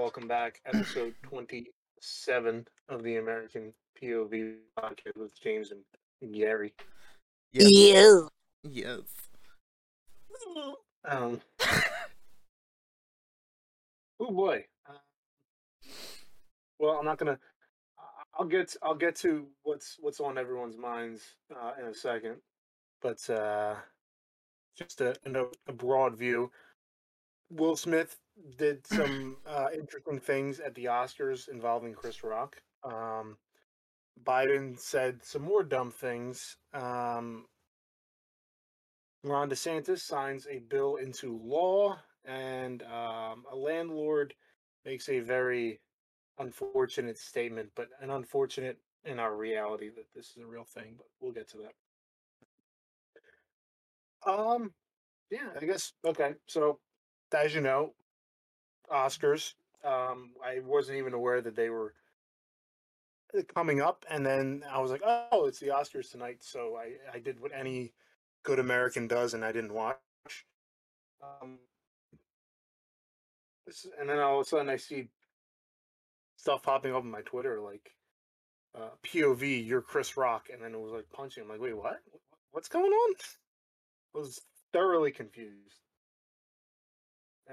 welcome back. Episode 27 of the American POV podcast with James and Gary. Yes. Yes. Um, oh boy. Uh, well, I'm not gonna. I'll get. I'll get to what's what's on everyone's minds uh, in a second, but uh, just a, a, a broad view. Will Smith did some uh, interesting things at the Oscars involving Chris Rock. Um, Biden said some more dumb things. Um, Ron DeSantis signs a bill into law, and um, a landlord makes a very unfortunate statement, but an unfortunate in our reality that this is a real thing. But we'll get to that. Um, yeah, I guess okay. So, as you know, Oscars. Um, I wasn't even aware that they were uh, coming up, and then I was like, "Oh, it's the Oscars tonight." So I, I did what any good American does, and I didn't watch. Um, this, and then all of a sudden, I see stuff popping up on my Twitter like uh, POV, you're Chris Rock, and then it was like punching. I'm like, wait, what? What's going on? I was thoroughly confused.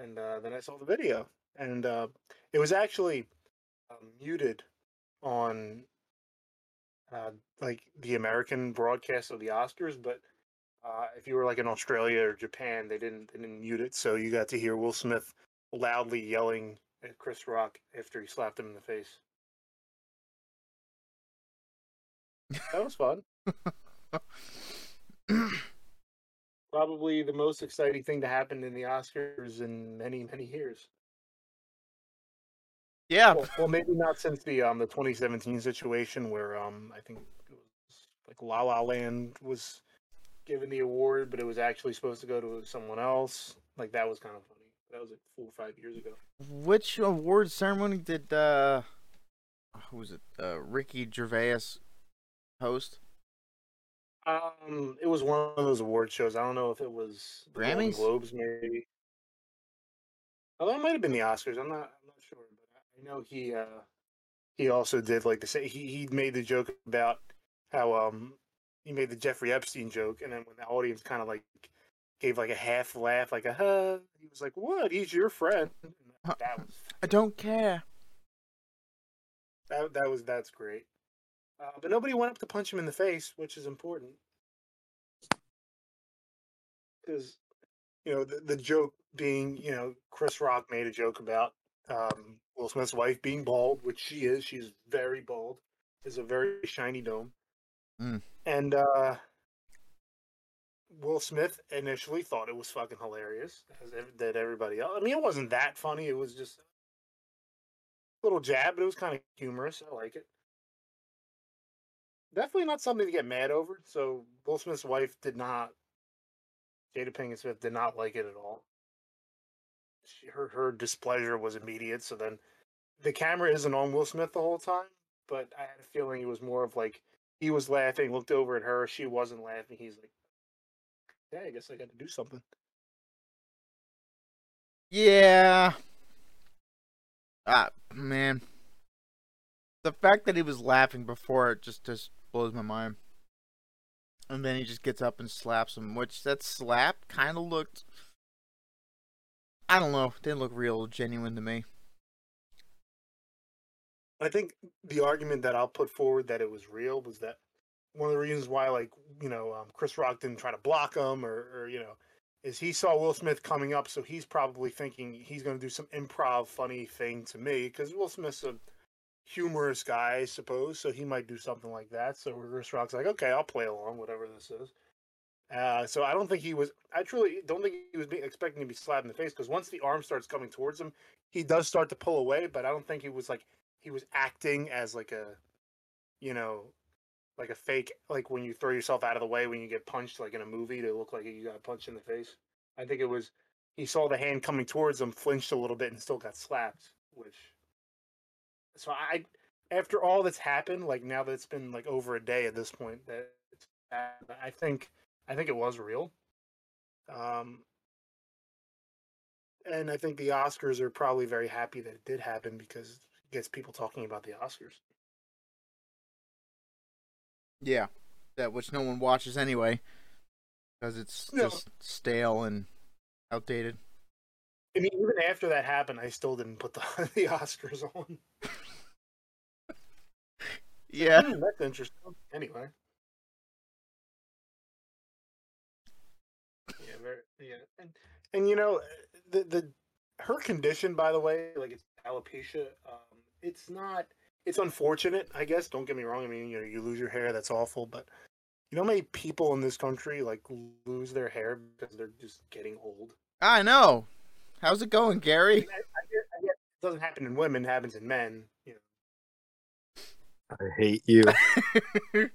And uh, then I saw the video, and uh, it was actually uh, muted on uh, like the American broadcast of the Oscars, but uh, if you were like in Australia or Japan, they didn't they didn't mute it, so you got to hear Will Smith loudly yelling at Chris Rock after he slapped him in the face. That was fun. Probably the most exciting thing to happen in the Oscars in many many years. Yeah. Well, well, maybe not since the um the 2017 situation where um I think it was like La La Land was given the award, but it was actually supposed to go to someone else. Like that was kind of funny. That was like four or five years ago. Which award ceremony did uh who was it? Uh Ricky Gervais host? Um, it was one of those award shows. I don't know if it was the Grammys? Globes, maybe. Although it might have been the Oscars. I'm not. I'm not sure, but I know he. uh He also did like to say he he made the joke about how um he made the Jeffrey Epstein joke, and then when the audience kind of like gave like a half laugh, like a huh, he was like, "What? He's your friend." That was I don't care. that that was that's great. Uh, but nobody went up to punch him in the face, which is important. Because, you know, the, the joke being, you know, Chris Rock made a joke about um, Will Smith's wife being bald, which she is. She's very bald. Is a very shiny dome. Mm. And uh, Will Smith initially thought it was fucking hilarious, as ev- did everybody else. I mean, it wasn't that funny. It was just a little jab, but it was kind of humorous. I like it definitely not something to get mad over. So Will Smith's wife did not, Jada Pinkett Smith did not like it at all. She, her her displeasure was immediate. So then, the camera isn't on Will Smith the whole time, but I had a feeling it was more of like he was laughing, looked over at her, she wasn't laughing. He's like, "Yeah, I guess I got to do something." Yeah. Ah, man. The fact that he was laughing before it just just blows my mind. And then he just gets up and slaps him, which that slap kind of looked I don't know, didn't look real genuine to me. I think the argument that I'll put forward that it was real was that one of the reasons why, like, you know, um, Chris Rock didn't try to block him or, or, you know, is he saw Will Smith coming up, so he's probably thinking he's going to do some improv funny thing to me because Will Smith's a humorous guy, I suppose, so he might do something like that. So Chris Rock's like, okay, I'll play along, whatever this is. Uh, so I don't think he was. I truly don't think he was being, expecting to be slapped in the face because once the arm starts coming towards him, he does start to pull away. But I don't think he was like he was acting as like a, you know, like a fake like when you throw yourself out of the way when you get punched like in a movie to look like you got punched in the face. I think it was he saw the hand coming towards him, flinched a little bit, and still got slapped. Which, so I after all that's happened, like now that it's been like over a day at this point, that it's, I think I think it was real. Um, and I think the Oscars are probably very happy that it did happen because it gets people talking about the Oscars. Yeah, that which no one watches anyway, because it's No. just stale and outdated. I mean, even after that happened, I still didn't put the the Oscars on. Yeah. Hmm, that's interesting. Anyway. Yeah, very, yeah, and and you know the the her condition, by the way, like it's alopecia. Um, it's not. It's unfortunate, I guess. Don't get me wrong. I mean, you know, you lose your hair, that's awful. But you know, how many people in this country like lose their hair because they're just getting old. I know. How's it going, Gary? I, get, I get it doesn't happen in women, it happens in men. You know. I hate you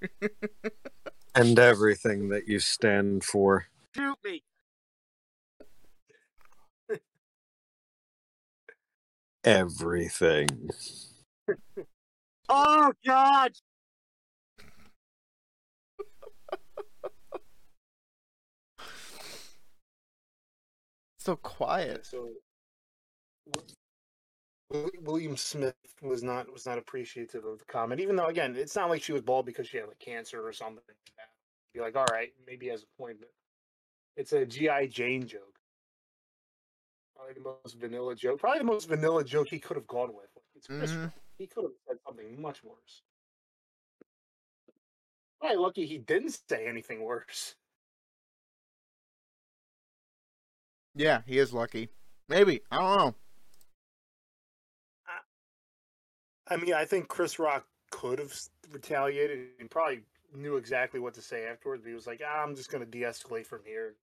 and everything that you stand for. Shoot me. Everything. Oh God! so quiet. So Wil- William Smith was not was not appreciative of the comment, even though again, it's not like she was bald because she had like cancer or something. like. Be like, all right, maybe he has a point, but it's a GI Jane joke. Probably the most vanilla joke. Probably the most vanilla joke he could have gone with. Like, Mhm. He could have said something much worse. Probably lucky he didn't say anything worse. Yeah, he is lucky. Maybe. I don't know. I mean, I think Chris Rock could have retaliated and probably knew exactly what to say afterwards. He was like, ah, "I'm just going to de-escalate from here."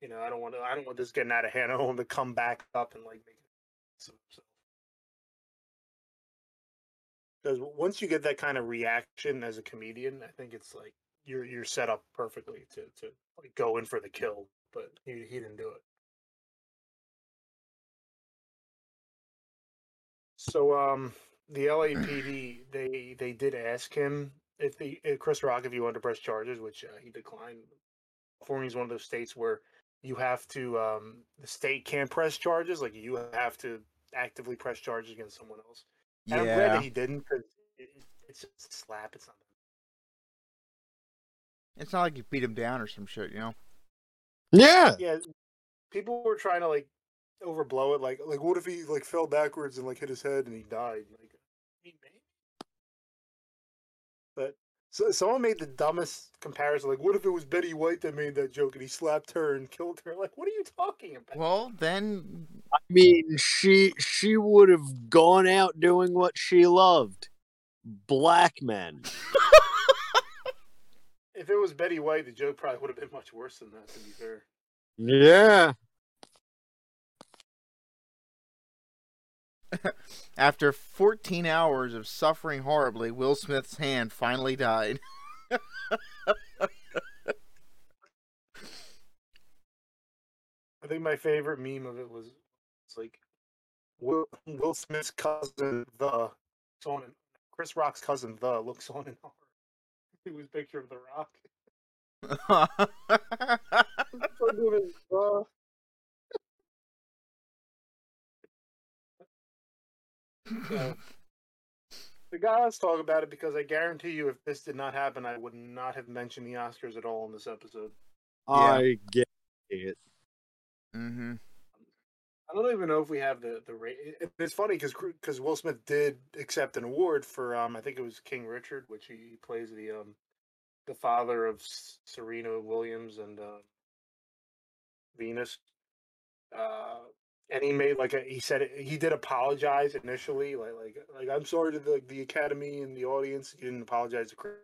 You know, I don't want to. I don't want this getting out of hand. I don't want to come back up and like make so. Because once you get that kind of reaction as a comedian, I think it's like you're you're set up perfectly to to like go in for the kill. But he he didn't do it. So um the LAPD they they did ask him if the if Chris Rock if he wanted to press charges, which uh, he declined. California is one of those states where you have to um the state can't press charges, like you have to actively press charges against someone else. And I'm glad Yeah. that he didn't because it, it- it's just a slap. It's not. It's not like you beat him down or some shit, you know? Yeah. Yeah, people were trying to like overblow it. Like like what if he like fell backwards and like hit his head and he died? Like, I mean, maybe. But so someone made the dumbest comparison. Like, what if it was Betty White that made that joke and he slapped her and killed her? Like, what are you talking about? Well, then I mean, she she would have gone out doing what she loved. Black men. if it was Betty White, the joke probably would have been much worse than that. To be fair. Yeah. after 14 hours of suffering horribly, Will Smith's hand finally died. I think my favorite meme of it was it's like Will, Will Smith's cousin, the on and Chris Rock's cousin, the looks on and on. It was picture of the Rock. So doing, so, the guy, let's talk about it because I guarantee you, if this did not happen, I would not have mentioned the Oscars at all in this episode. I get it. Mm-hmm. I don't even know if we have the the rate. It's funny because because Will Smith did accept an award for um I think it was King Richard, which he plays the um the father of Serena Williams and uh, Venus. Uh, and he made like a he said it, he did apologize initially, like like like I'm sorry to the the Academy and the audience. He didn't apologize to Chris.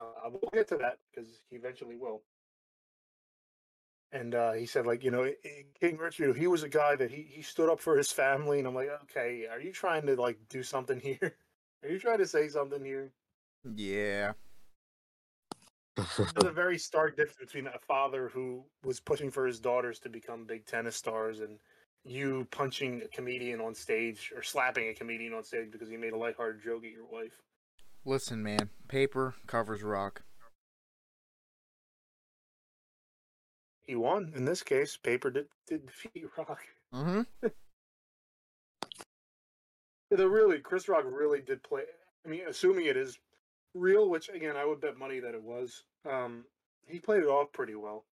Uh, we'll get to that because he eventually will and uh, he said like you know king richard he was a guy that he, he stood up for his family and i'm like okay are you trying to like do something here are you trying to say something here Yeah. there's a very stark difference between a father who was pushing for his daughters to become big tennis stars and you punching a comedian on stage or slapping a comedian on stage because he made a lighthearted joke at your wife Listen, man. Paper covers rock. he won in this case paper did, did defeat rock Mm-hmm. The really Chris Rock really did play. I mean, assuming it is real, which again I would bet money that it was. Um, he played it off pretty well.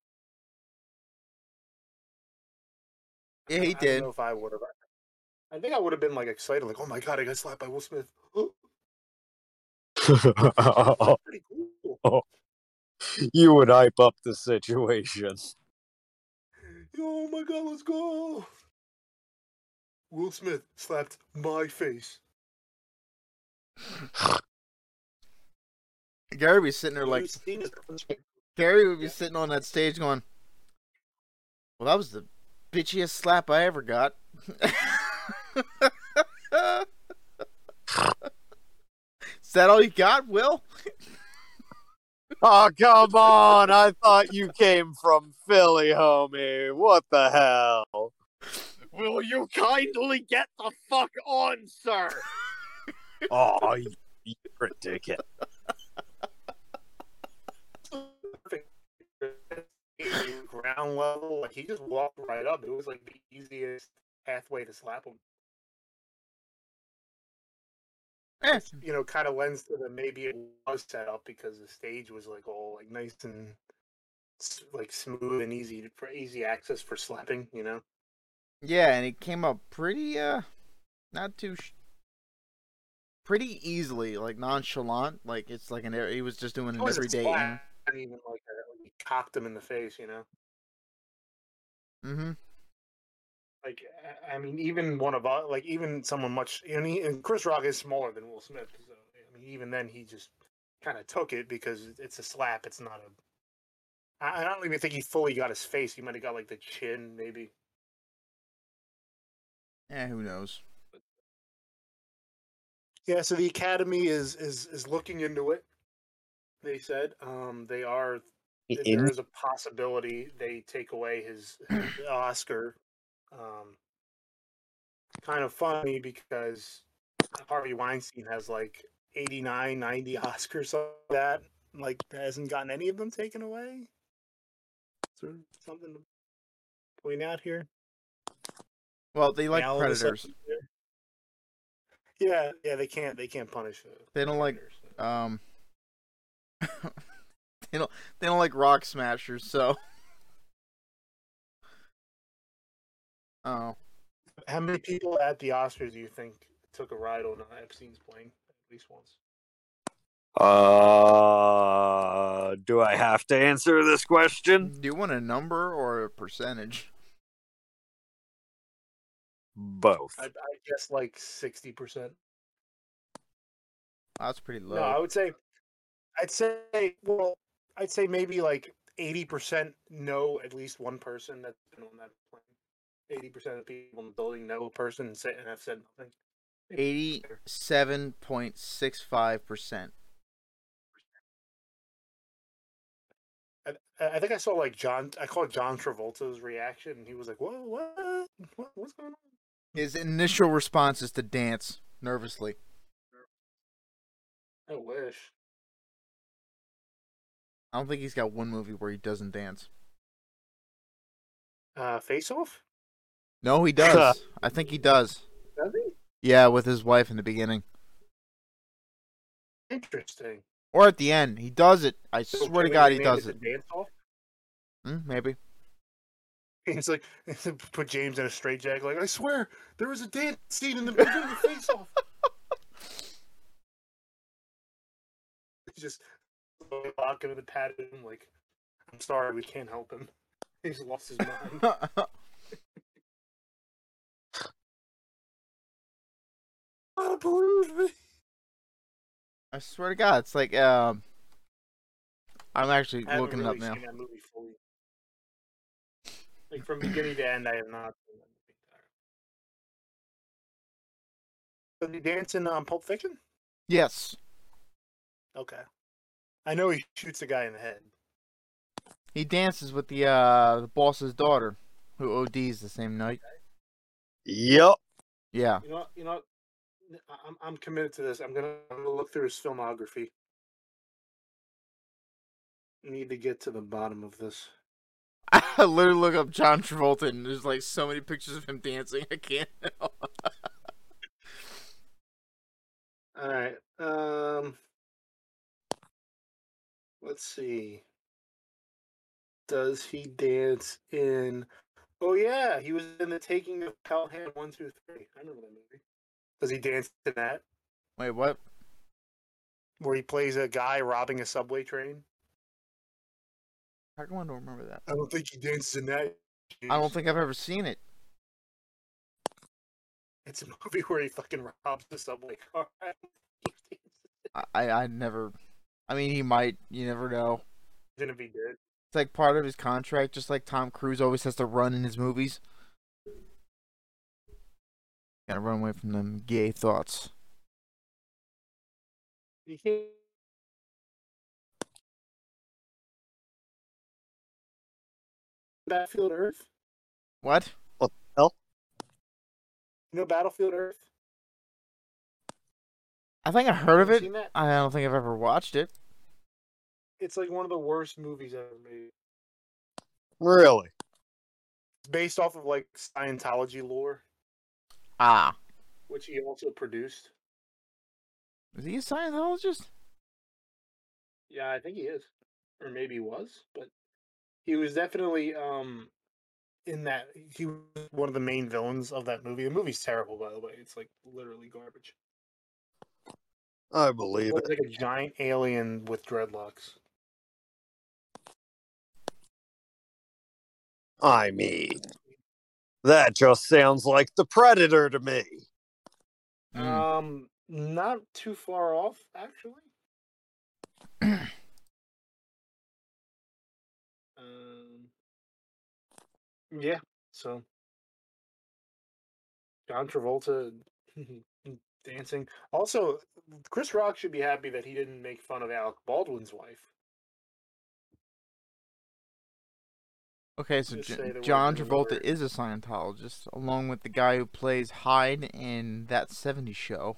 Yeah, he I don't did. know if I would have. I think I would have been like excited, like, "Oh my god, I got slapped by Will Smith." pretty cool. Oh. you would hype up the situation. Oh my god, let's go! Will Smith slapped my face. Gary would be sitting there like Gary would be sitting on that stage going, "Well, that was the bitchiest slap I ever got." Is that all you got, Will? Oh, come on. I thought you came from Philly, homie. What the hell? Will you kindly get the fuck on, sir? oh, you you're a dickhead. Ground level. Like he just walked right up. It was like the easiest pathway to slap him. You know, kind of lends to the maybe it was set up because the stage was like all like nice and like smooth and easy for easy access for slapping. You know. yeah, and it came up pretty, uh, not too, sh- pretty easily, like nonchalant. Like it's like an, he was just doing It an everyday. not even like cocked him in the face. You know. Mm-hmm. Like I- I mean, even one of us, like even someone much, and, he, and Chris Rock is smaller than Will Smith. So I mean, even then, he just kind of took it because it's a slap. It's not a. I, I don't even think he fully got his face. He might have got like the chin, maybe. Yeah, who knows? Yeah. So the Academy is is is looking into it. They said um, they are. That There is a possibility they take away his, his Oscar. Um, kind of funny because Harvey Weinstein has like 89, 90 Oscars like that. Like hasn't gotten any of them taken away. Sort of something to point out here. Well, they like Yeah, all of a sudden- predators. Yeah, yeah, they can't. They can't punish. uh, They don't like um. they don't. They don't like rock smashers. So. Oh. How many people at the Oscars do you think took a ride on Epstein's plane at least once? Uh, do I have to answer this question? Do you want a number or a percentage? Both. I, I guess like sixty percent. That's pretty low. No, I would say, I'd say, well, I'd say maybe like eighty percent know at least one person that's been on that plane. Eighty percent of people in the building know a person and, say, and have said nothing. Eighty-seven point six five percent. I, I think I saw like John. I called John Travolta's reaction, and he was like, "Whoa, what? what what's going on?" His initial response is to dance nervously. I wish. I don't think he's got one movie where he doesn't dance. Uh, Face Off. No, he does. I think he does. Does he? Yeah, with his wife in the beginning. Interesting. Or at the end. He does it. I So swear to God, he does it. Dance off. Hmm, maybe. He's like, put James in a straitjacket. Like, I swear, there was a dance scene in the beginning of Face Off. Just lock him in the him. Like, I'm sorry, we can't help him. He's lost his mind. I believe me. I swear to God, it's like um. I'm actually looking really it up now. that movie fully. Like from beginning to end, I have not seen that movie. Does he dance in um, Pulp Fiction? Yes, Okay. I know he shoots a guy in the head. he dances with the uh the boss's daughter, who ODs the same night. Yep. Yeah. You know, you know. I- I'm I'm committed to this. I'm gonna I'm gonna look through his filmography. Need to get to the bottom of this. I literally look up John Travolta and there's like so many pictures of him dancing. I can't. All right. Um, let's see. Does he dance in? Oh yeah, he was in the Taking of Pelham one, two, three. I remember that movie. Does he dance in that? Wait, what? Where he plays a guy robbing a subway train? How come I don't remember that? I don't think he dances in that. I don't think I've ever seen it. It's a movie where he fucking robs the subway car. I, I, I never. I mean, he might. You never know. Didn't he did? It's like part of his contract, just like Tom Cruise always has to run in his movies. Gotta run away from them gay thoughts. Battlefield Earth. What? What the hell? You know Battlefield Earth. I think I heard of it. I don't think I've ever watched it. It's like one of the worst movies ever made. Really? It's based off of like Scientology lore, Ah, which he also produced. is he a Scientologist? Yeah, I think he is, or maybe he was, but he was definitely um in that. He was one of the main villains of that movie. The movie's terrible, by the way. It's like literally garbage. I believe It's it. like a giant alien with dreadlocks. I mean, that just sounds like the Predator to me. Mm. Um, not too far off, actually. um, yeah. So, John Travolta dancing. Also, Chris Rock should be happy that he didn't make fun of Alec Baldwin's wife. Okay, so J- say the word John Travolta is a Scientologist, along with the guy who plays Hyde in that '70s show.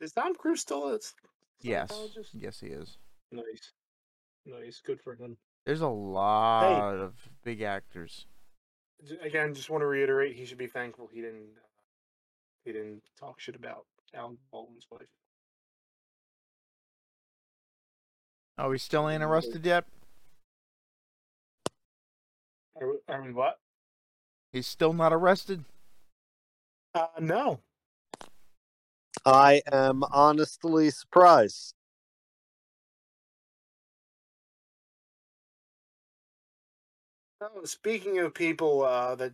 Is Tom Cruise still a Yes, Scientologist? yes, he is. Nice, nice, good for him. There's a lot of big actors. Again, just want to reiterate, he should be thankful he didn't. Uh, he didn't talk shit about Alec Baldwin's wife. Oh, he still ain't arrested yet. Are, we- are we what? He's still not arrested. Uh, no. I am honestly surprised. Oh, speaking of people uh, that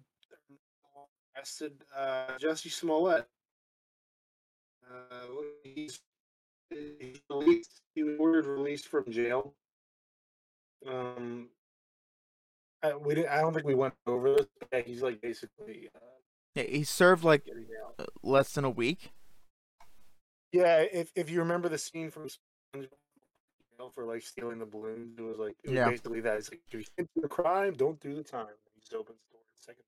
arrested, uh, Jussie Smollett. Uh, he's, he's released. He was ordered released from jail. Um, I, we didn't, I don't think we went over this. But yeah, he's like basically uh, Yeah, he served like getting out. uh, less than a week. Yeah, if if you remember the scene from SpongeBob jail for like stealing the balloons, it was like it was Yeah. basically that. It's like if you can't do the crime, don't do the time. He just opens the door second.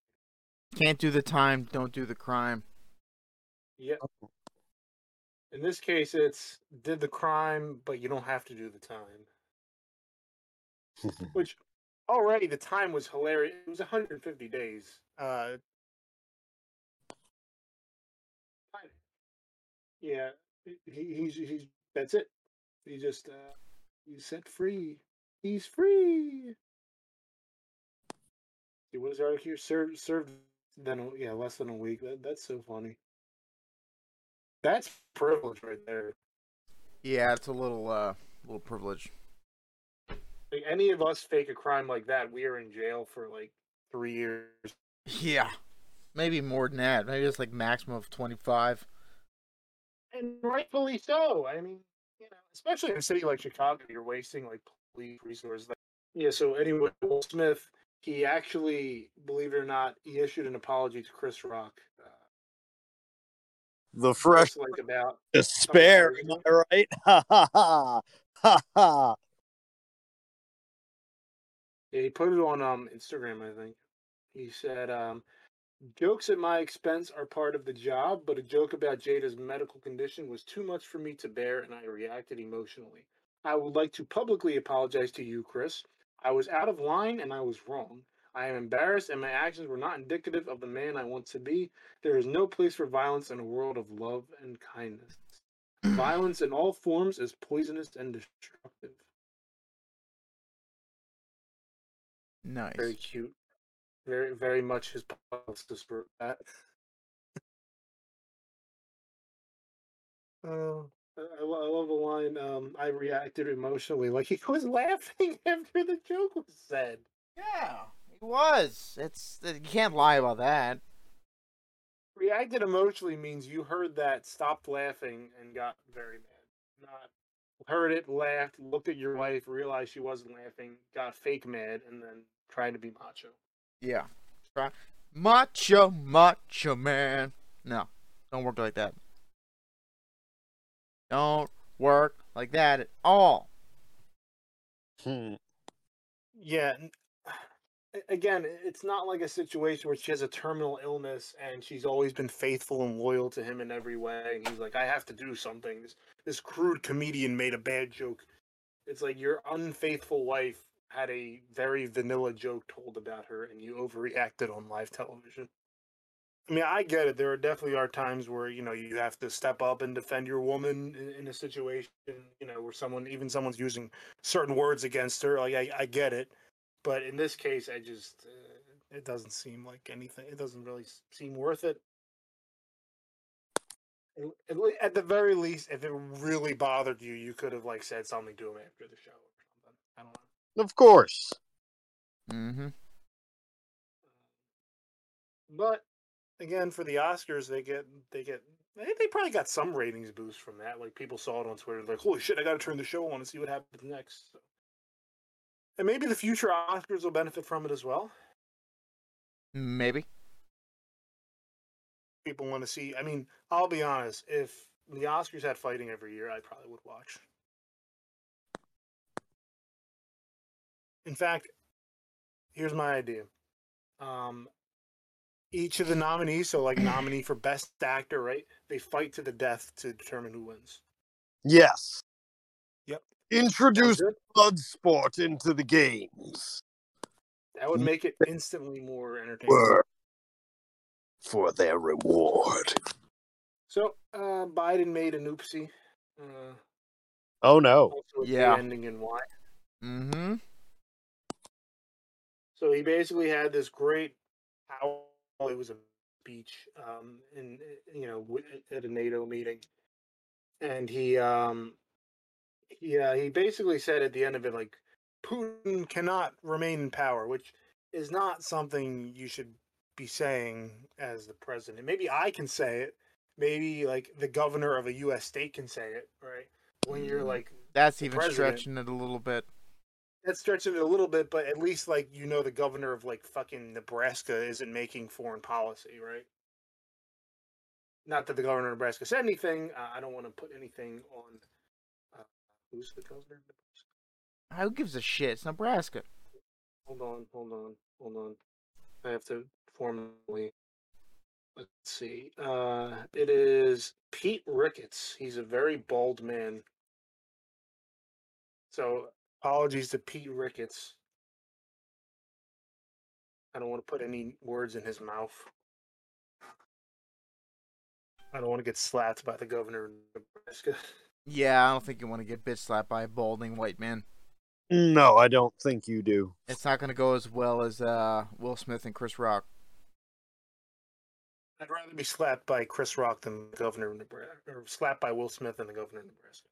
Can't do the time, don't do the crime. Yep. In this case, it's did the crime, but you don't have to do the time. Which already the time was hilarious. It was 150 days. Uh, fine. yeah, he, he's he's that's it. He just uh, he's set free. He's free. He was out here served served then yeah less than a week. That that's so funny. That's privilege right there. Yeah, it's a little uh, little privilege. Like any of us fake a crime like that, we are in jail for like three years. Yeah, maybe more than that. Maybe it's like maximum of twenty five. And rightfully so. I mean, you know, especially in a city like Chicago, you're wasting like police resources. Yeah. So anyway, Will Smith, he actually, believe it or not, he issued an apology to Chris Rock. Uh, The fresh just like about despair, am I right? Ha ha ha ha ha. Yeah, he put it on um Instagram, I think. He said, um, jokes at my expense are part of the job, but a joke about Jada's medical condition was too much for me to bear and I reacted emotionally. I would like to publicly apologize to you, Chris. I was out of line and I was wrong. I am embarrassed and my actions were not indicative of the man I want to be. There is no place for violence in a world of love and kindness. violence in all forms is poisonous and destructive. Nice. Very cute. Very, very much his publicist wrote that. Oh, I, I I love the line. Um, I reacted emotionally, like he was laughing after the joke was said. Yeah, he was. It's you can't lie about that. Reacted emotionally means you heard that, stopped laughing, and got very mad. Not heard it, laughed, looked at your wife, realized she wasn't laughing, got fake mad, and then tried to be macho. Yeah. Try- Macho, macho man. No, don't work like that. Don't work like that at all. Hmm. Yeah. Again, it's not like a situation where she has a terminal illness and she's always been faithful and loyal to him in every way. And he's like, I have to do something. This, this crude comedian made a bad joke. It's like your unfaithful wife had a very vanilla joke told about her and you overreacted on live television. I mean, I get it. There are definitely are times where you know you have to step up and defend your woman in, in a situation, you know, where someone, even someone's using certain words against her. Like I, I get it, but in this case, I just uh, it doesn't seem like anything. It doesn't really seem worth it. At- the very least, if it really bothered you, you could have like said something to him after the show or something. I don't know. Of course. Mm-hmm. But again, for the Oscars, they get they get they, they probably got some ratings boost from that. Like people saw it on Twitter, like, "Holy shit, I got to turn the show on and see what happens next." So. And maybe the future Oscars will benefit from it as well. Maybe. People want to see. I mean, I'll be honest. If the Oscars had fighting every year, I probably would watch. In fact, here's my idea. Um, each of the nominees, so like nominee for best actor, right? They fight to the death to determine who wins. Yes. Yep. Introduce Sound good? blood sport into the games. That would make it instantly more entertaining. Work for their reward. So, uh, Biden made an oopsie. Uh, Oh no. Yeah. the ending in Y. Mm-hmm. So he basically had this great power. It was a speech, um, in you know at a NATO meeting, and he um, he uh, he basically said at the end of it like Putin cannot remain in power, which is not something you should be saying as the president. Maybe I can say it. Maybe like the governor of a U.S. state can say it, right? When you're Mm. like That's even president- stretching it a little bit. That's stretching it a little bit, but at least like you know the governor of like fucking Nebraska isn't making foreign policy, right? Not that the governor of Nebraska said anything. Uh, I don't want to put anything on. Uh, who's the governor? of Nebraska? Who gives a shit? It's Nebraska. Hold on, hold on, hold on. I have to formally. Let's see. Uh, it is Pete Ricketts. He's a very bald man. So apologies to Pete Ricketts. I don't want to put any words in his mouth. I don't want to get slapped by the governor of Nebraska. Yeah, I don't think you want to get bitch slapped by a balding white man. No, I don't think you do. It's not going to go as well as uh, Will Smith and Chris Rock. I'd rather be slapped by Chris Rock than the governor of Nebraska, or slapped by Will Smith than the governor of Nebraska.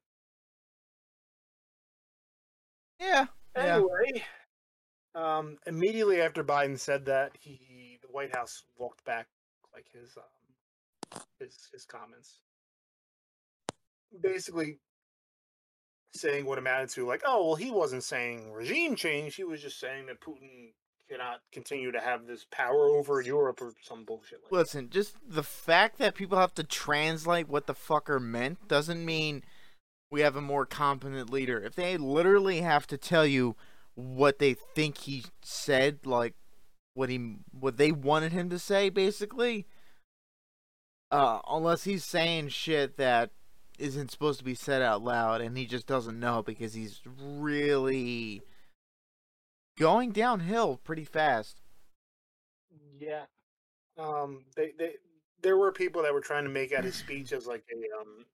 Yeah. Yeah. Anyway, um, immediately after Biden said that, he the White House walked back like his um, his his comments, basically saying what amounted to like, oh well, he wasn't saying regime change. He was just saying that Putin cannot continue to have this power over Europe or some bullshit like. that. Listen, just the fact that people have to translate what the fucker meant doesn't mean we have a more competent leader. If they literally have to tell you what they think he said, like what he what they wanted him to say, basically, uh, unless he's saying shit that isn't supposed to be said out loud and he just doesn't know because he's really going downhill pretty fast. Yeah. Um. They they there were people that were trying to make out his speech as like a um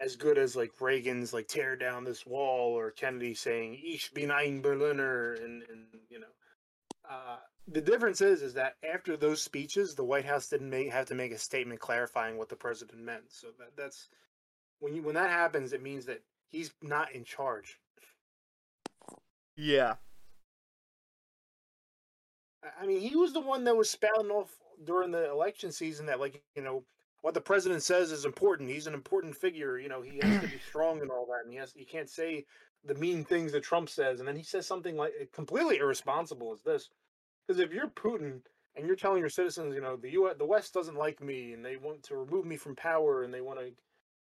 as good as like Reagan's like tear down this wall or Kennedy saying Ich bin ein Berliner and and you know uh the difference is is that after those speeches the White House didn't make have to make a statement clarifying what the president meant so that that's when you when that happens it means that he's not in charge Yeah. I- I mean, he was the one that was spouting off during the election season that, like, you know, what the president says is important. He's an important figure. You know, he has to be strong and all that, and he has he can't say the mean things that Trump says. And then he says something like eh, completely irresponsible as this, because if you're Putin and you're telling your citizens, you know, the U. the West doesn't like me and they want to remove me from power and they want to,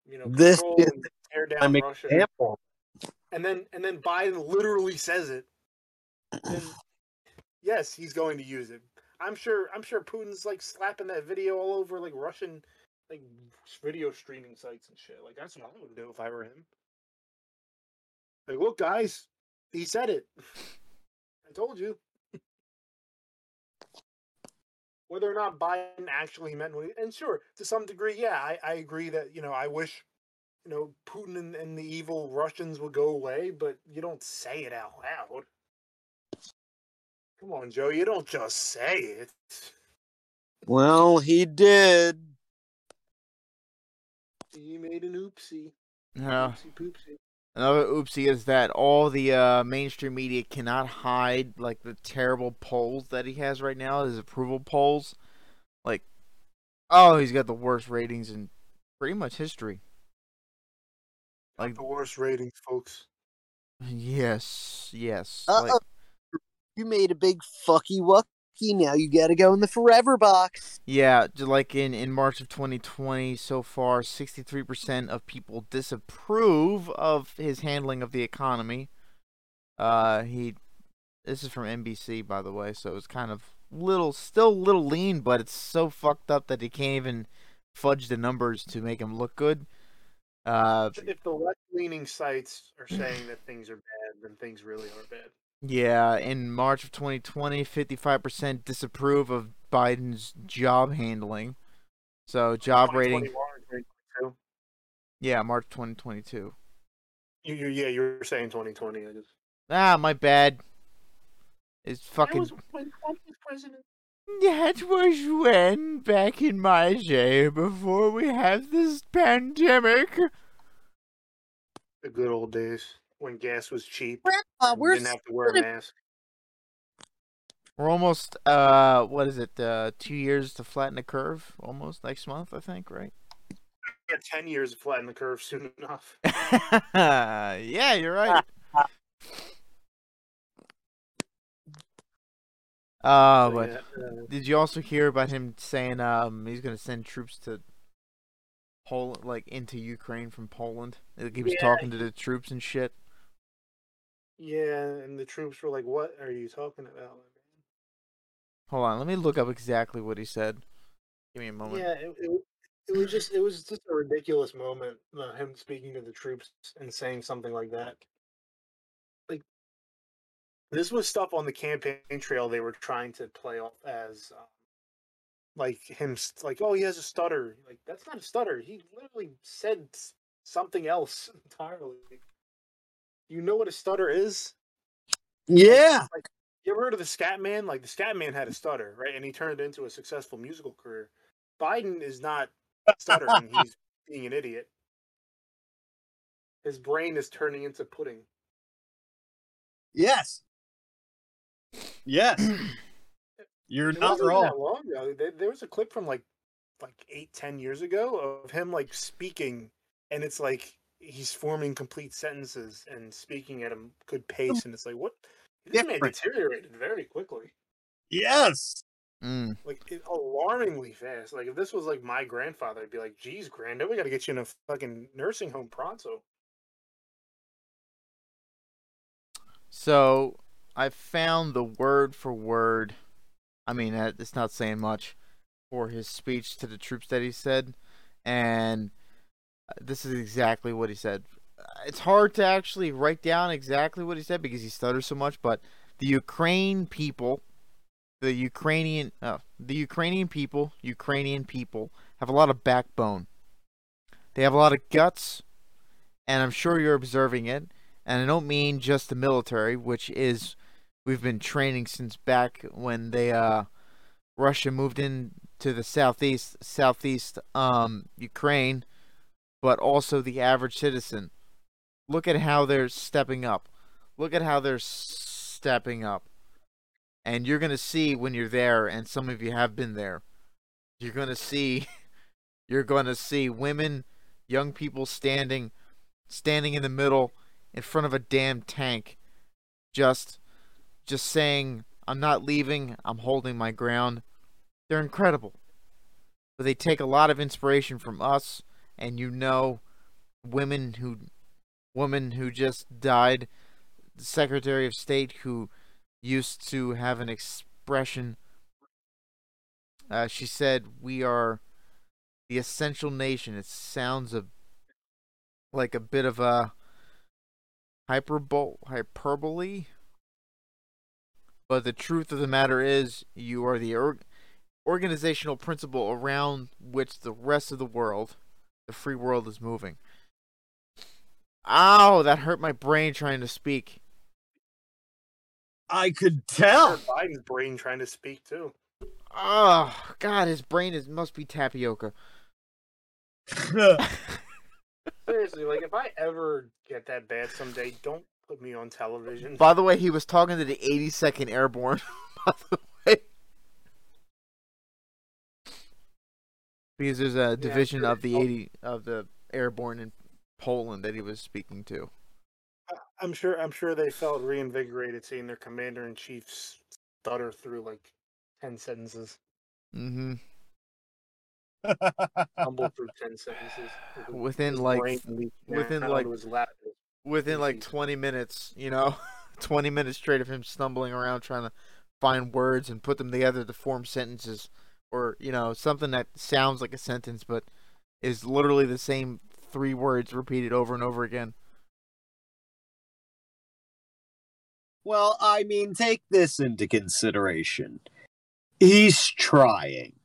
you know, This control is and tear down Russia, example. and then and then Biden literally says it. Then yes, he's going to use it. I'm sure. I'm sure Putin's like slapping that video all over like Russian like video streaming sites and shit. Like that's what I would do if I were him. Like, look, guys, he said it. I told you. Whether or not Biden actually meant what he, and sure, to some degree, yeah, I, I agree that, you know, I wish, you know, Putin and, and the evil Russians would go away, but you don't say it out loud. Come on, Joe, you don't just say it. Well, he did. You made an oopsie. Yeah. Oopsie poopsie. Another oopsie is that all the uh, mainstream media cannot hide like the terrible polls that he has right now, his approval polls. Like, oh, he's got the worst ratings in pretty much history. Like Like, the worst ratings, folks. yes, yes. Uh-oh. Like, You made a big fucky wucky. Now you gotta go in the forever box. yeah, like in in March of 2020, so far, 63% of people disapprove of his handling of the economy. Uh, he. This is from NBC, by the way, so it's kind of little, still a little lean, but it's so fucked up that he can't even fudge the numbers to make him look good. Uh, If the left-leaning sites are saying that things are bad, then things really are bad. Yeah, in March of 2020, 55% disapprove of Biden's job handling. So job rating, 2021 or 2022? yeah, March 2022. You, you, yeah, you were saying 2020. I just. Ah, my bad. It's That fucking. was when Trump was president. That was when, back in my day, before we had this pandemic. The good old days when gas was cheap. Grandpa, we're didn't have to wear a mask. We're almost, uh, what is it, uh, two years to flatten the curve? Almost next month, I think, right? We got 10 years to flatten the curve soon enough. yeah, you're right. Uh, but yeah, uh, did you also hear about him saying um he's gonna send troops to Poland, like into Ukraine from Poland? Like he was Yeah, talking to the troops and shit. Yeah, and the troops were like, "What are you talking about?" Hold on, let me look up exactly what he said. Give me a moment. Yeah, it, it, it was just it was just a ridiculous moment. Uh, him speaking to the troops and saying something like that. Like this was stuff on the campaign trail they were trying to play off as um, like him like oh he has a stutter like that's not a stutter he literally said something else entirely you know what a stutter is Yeah. you ever heard of the scat man like the scat man had a stutter right and he turned it into a successful musical career biden is not stuttering he's being an idiot his brain is turning into pudding Yes. Yes. You're It not wrong. Long ago. There was a clip from like like eight, ten years ago of him like speaking, and it's like he's forming complete sentences and speaking at a good pace, and it's like what this man Different. deteriorated very quickly, Yes. Mm. like it, alarmingly fast. Like if this was like my grandfather, I'd be like, "Geez, Grando, we got to get you in a fucking nursing home pronto." So I found the word for word. I mean, it's not saying much for his speech to the troops that he said, and this is exactly what he said. It's hard to actually write down exactly what he said because he stutters so much, but the Ukraine people, the Ukrainian, uh, the Ukrainian people, Ukrainian people have a lot of backbone. They have a lot of guts, and I'm sure you're observing it. And I don't mean just the military, which is we've been training since back when they uh Russia moved in to the southeast southeast um Ukraine, but also the average citizen. Look at how they're stepping up. Look at how they're stepping up. And you're going to see when you're there and some of you have been there. You're going to see you're going to see women, young people standing standing in the middle in front of a damn tank just just saying I'm not leaving, I'm holding my ground. They're incredible. But they take a lot of inspiration from us and you know women who woman who just died, Secretary of State who used to have an expression uh, she said we are the essential nation. It sounds a like a bit of a hyperbole hyperbole but the truth of the matter is, you are the or- organizational principle around which the rest of the world, the free world, is moving. Ow, that hurt my brain trying to speak. I could tell. Biden's brain trying to speak too. Oh, God, his brain is must be tapioca. Seriously, like if I ever get that bad someday, don't put me on television. By the way, he was talking to the 82nd Airborne. By the way, because there's a division sure. of the 80 of the Airborne in Poland that he was speaking to. I'm sure. I'm sure they felt reinvigorated seeing their commander in chief stutter through like ten sentences, Mm-hmm. stumble through ten sentences. Within his like within, like, onto his lap. within like 20 minutes, you know, 20 minutes straight of him stumbling around trying to find words and put them together to form sentences or, you know, something that sounds like a sentence but is literally the same three words repeated over and over again. well, I mean, take this into consideration. He's trying.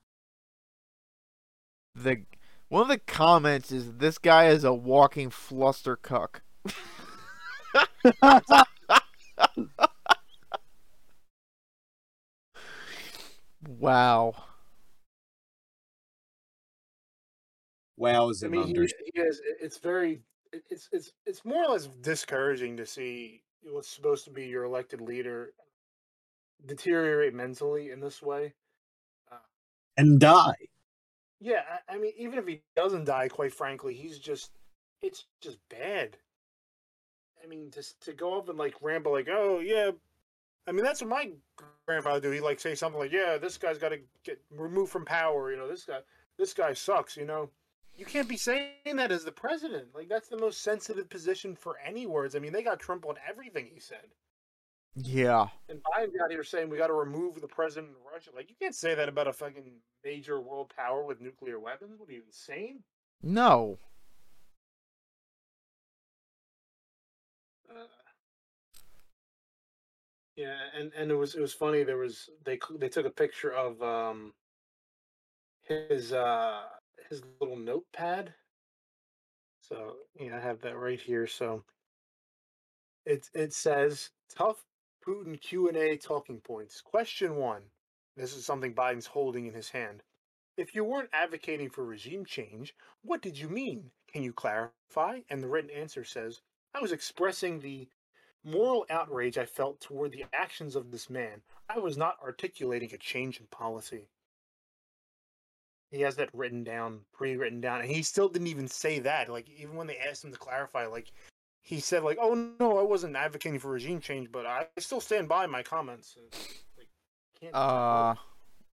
The one of the comments is this guy is a walking fluster cuck. wow. Wow is I mean, he, under- he is. It's very. It's it's it's more or less discouraging to see what's supposed to be your elected leader deteriorate mentally in this way. Uh and die. Yeah, I, I mean, even if he doesn't die, quite frankly, he's just. It's just bad. I mean, just to go up and like ramble like, oh yeah, I mean that's what my grandfather do. He like say something like, yeah, this guy's got to get removed from power. You know, this guy, this guy sucks. You know, you can't be saying that as the president. Like that's the most sensitive position for any words. I mean, they got Trump on everything he said, Yeah. and Biden got here saying we got to remove the president of Russia. Like you can't say that about a fucking major world power with nuclear weapons. What are you insane? No. Uh, yeah, and and it was it was funny. There was they they took a picture of um his uh his little notepad. So yeah, I have that right here. So it it says tough Putin Q and A talking points. Question one. This is something Biden's holding in his hand. If you weren't advocating for regime change, what did you mean? Can you clarify? And the written answer says, I was expressing the moral outrage I felt toward the actions of this man. I was not articulating a change in policy. He has that written down, pre written down, and he still didn't even say that. Like, even when they asked him to clarify, like, he said, like, oh, no, I wasn't advocating for regime change, but I still stand by my comments. Like, can't, Uh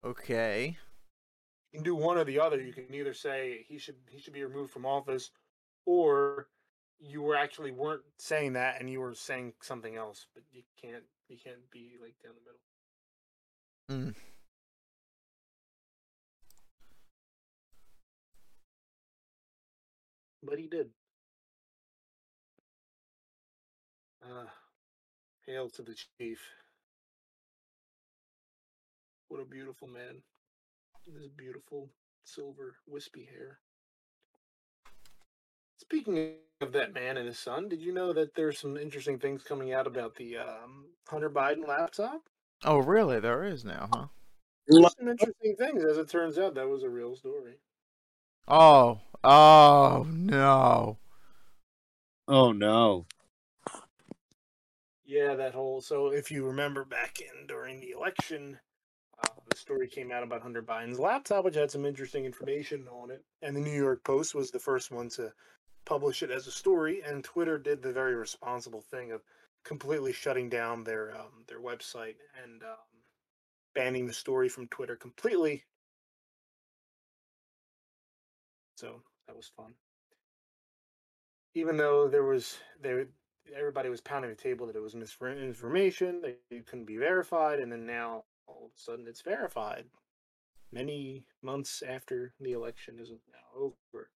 okay. you can do one or the other. You can either say he should he should be removed from office, or you were actually weren't saying that and you were saying something else. But you can't you can't be like down the middle. Mm. But he did. Uh, hail to the chief. What a beautiful man. This beautiful silver wispy hair. Speaking of that man and his son, did you know that there's some interesting things coming out about the um, Hunter Biden laptop? Oh, really? There is now, huh? Some interesting things. As it turns out, that was a real story. Oh, oh no. Oh no. Yeah, that whole. So if you remember back in during the election, uh, the story came out about Hunter Biden's laptop, which had some interesting information on it. And the New York Post was the first one to publish it as a story. And Twitter did the very responsible thing of completely shutting down their um, their website and um, banning the story from Twitter completely. So that was fun. Even though there was there everybody was pounding the table that it was misinformation, that it couldn't be verified, and then now all of a sudden it's verified. Many months after the election is now over.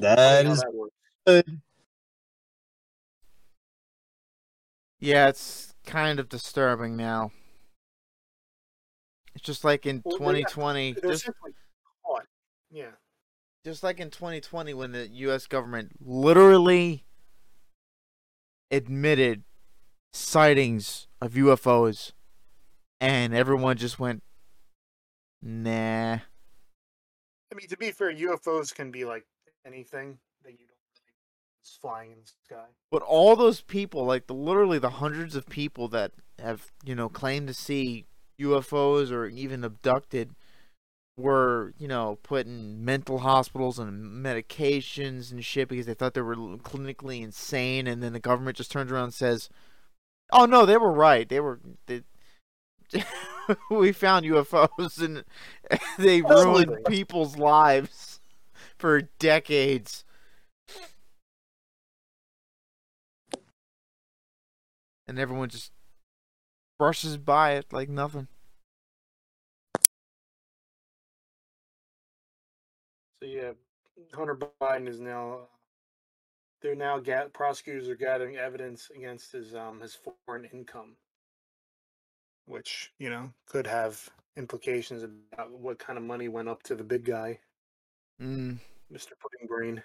That Funny how is that works. good. Yeah, it's kind of disturbing now. It's just like in Well, they got- 2020, They're simply caught. Yeah. just like in 2020 when the US government literally admitted sightings of UFOs and everyone just went nah. I mean, to be fair, UFOs can be like anything that you don't really flying in the sky. But all those people, like the literally the hundreds of people that have, you know, claimed to see UFOs or even abducted were, you know, put in mental hospitals and medications and shit because they thought they were clinically insane and then the government just turns around and says, "Oh no, they were right. They were they we found UFOs and they ruined Absolutely. people's lives for decades." and everyone just brushes by it like nothing. So yeah, Hunter Biden is now. They're now ga- prosecutors are gathering evidence against his um his foreign income, which you know could have implications about what kind of money went up to the big guy, Mm. Mr. Pudding Brain.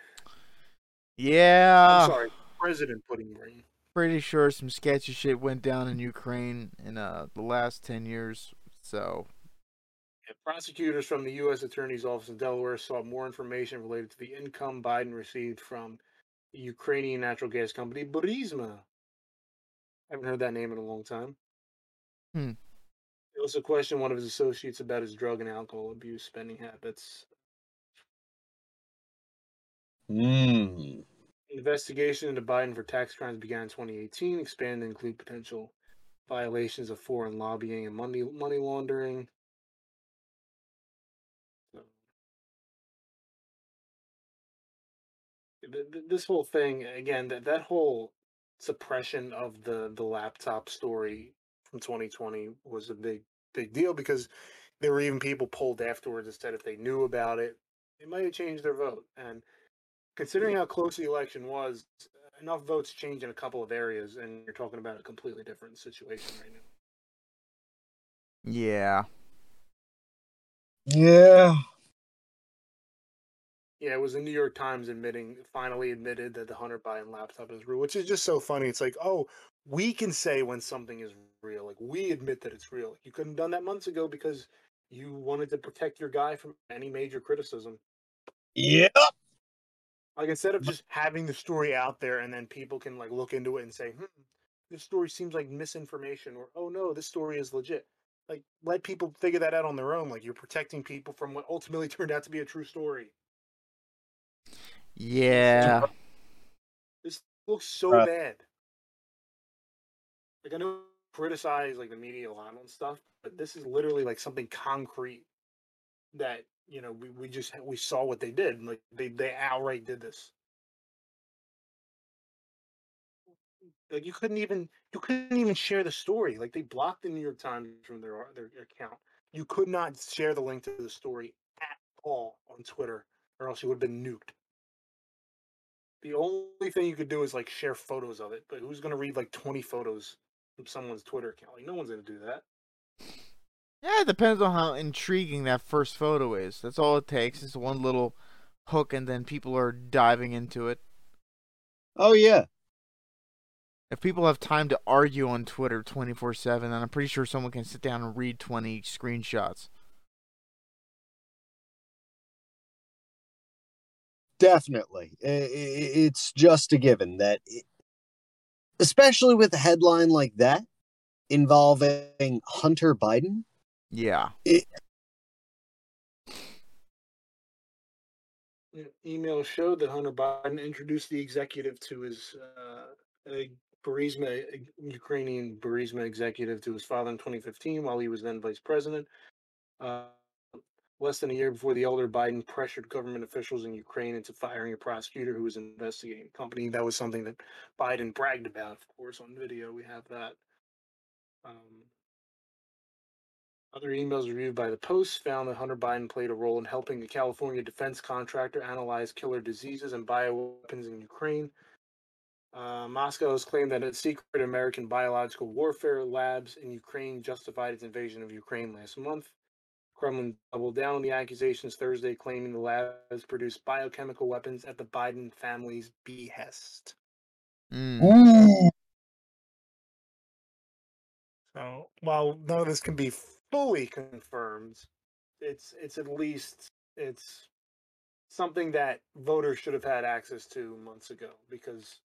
Yeah, I'm sorry, President Pudding Brain. pretty sure some sketchy shit went down in Ukraine in uh the last ten years. So prosecutors from the U.S. Attorney's Office in Delaware sought more information related to the income Biden received from the Ukrainian natural gas company Burisma. I haven't heard that name in a long time. Hmm. They also questioned one of his associates about his drug and alcohol abuse spending habits. Hmm. Investigation into Biden for tax crimes began in 2018, expanded to include potential violations of foreign lobbying and money money laundering. Th- th- this whole thing again, that that whole suppression of the the laptop story from 2020 was a big big deal because there were even people polled afterwards that said if they knew about it, they might have changed their vote. And considering how close the election was, uh, enough votes change in a couple of areas, and you're talking about a completely different situation right now. yeah, Yeah. Yeah, it was the New York Times admitting, finally admitted that the Hunter Biden laptop is real, which is just so funny. It's like, oh, we can say when something is real. Like, we admit that it's real. You couldn't have done that months ago because you wanted to protect your guy from any major criticism. Yep. Like, instead of just having the story out there and then people can, like, look into it and say, hmm, this story seems like misinformation, or, oh, no, this story is legit. Like, let people figure that out on their own. Like, you're protecting people from what ultimately turned out to be a true story. Yeah. This looks so Right. bad. Like I know criticize like the media a lot and stuff, but this is literally like something concrete that you know we, we just we saw what they did. Like they they outright did this. Like you couldn't even you couldn't even share the story. Like they blocked the New York Times from their their account. You could not share the link to the story at all on Twitter, or else you would have been nuked. The only thing you could do is like share photos of it, but who's gonna read like twenty photos from someone's Twitter account. Like no one's gonna do that. Yeah, it depends on how intriguing that first photo is. That's all it takes. Is one little hook, and then people are diving into it. Oh yeah. If people have time to argue on Twitter 24 7, then I'm pretty sure someone can sit down and read 20 screenshots. Definitely. I- I- It's just a given that, it, especially with a headline like that involving Hunter Biden, Yeah. E- Email showed that Hunter Biden introduced the executive to his uh, a Burisma, a Ukrainian Burisma executive to his father in 2015 while he was then vice president. Uh, less than a year before the elder Biden pressured government officials in Ukraine into firing a prosecutor who was investigating the company. That was something that Biden bragged about, of course, on video. We have that. Um, other emails reviewed by the Post found that Hunter Biden played a role in helping a California defense contractor analyze killer diseases and bioweapons in Ukraine. Uh, Moscow has claimed that its secret American biological warfare labs in Ukraine justified its invasion of Ukraine last month. Kremlin doubled down on the accusations Thursday, claiming the labs produced biochemical weapons at the Biden family's behest. Mm. So while none of this can be fully confirmed, it's it's at least it's something that voters should have had access to months ago because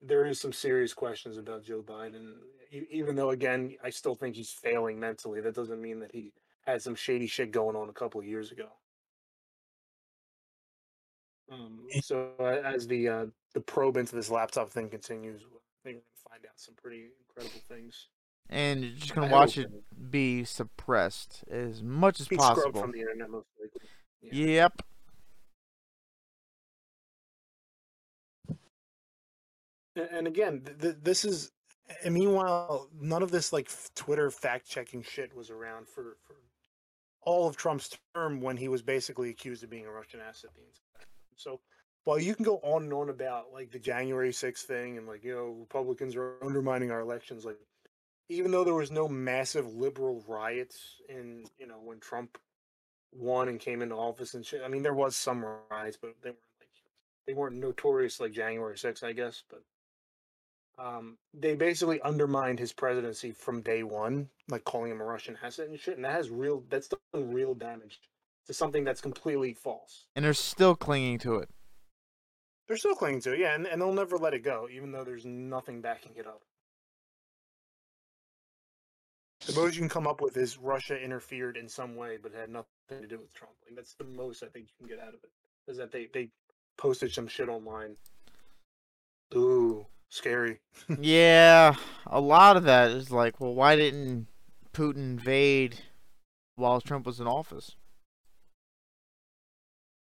there is some serious questions about Joe Biden. E- Even though, again, I still think he's failing mentally. That doesn't mean that he had some shady shit going on a couple of years ago. Um, so uh, as the uh, the probe into this laptop thing continues, I think we're gonna find out some pretty incredible things. And you're just going I to watch it be suppressed as much as Be possible. from the internet most likely. yeah. Yep. And, and again, th- th- this is. And meanwhile, none of this like Twitter fact checking shit was around for for all of Trump's term when he was basically accused of being a Russian asset. The entire time. So while you can go on and on about like the January 6th thing and like you know Republicans are undermining our elections, like even though there was no massive liberal riots in you know when Trump won and came into office and shit. I mean, there was some riots, but they weren't like they weren't notorious like January 6th, I guess. But um, they basically undermined his presidency from day one, like calling him a Russian asset and shit. And that has real that's done real damage to something that's completely false. And they're still clinging to it. They're still clinging to it, yeah, and, and they'll never let it go, even though there's nothing backing it up. The most you can come up with is Russia interfered in some way, but it had nothing to do with Trump. Like that's the most I think you can get out of it. Is that they they posted some shit online. Ooh, scary. yeah, a lot of that is like, well, why didn't Putin invade while Trump was in office?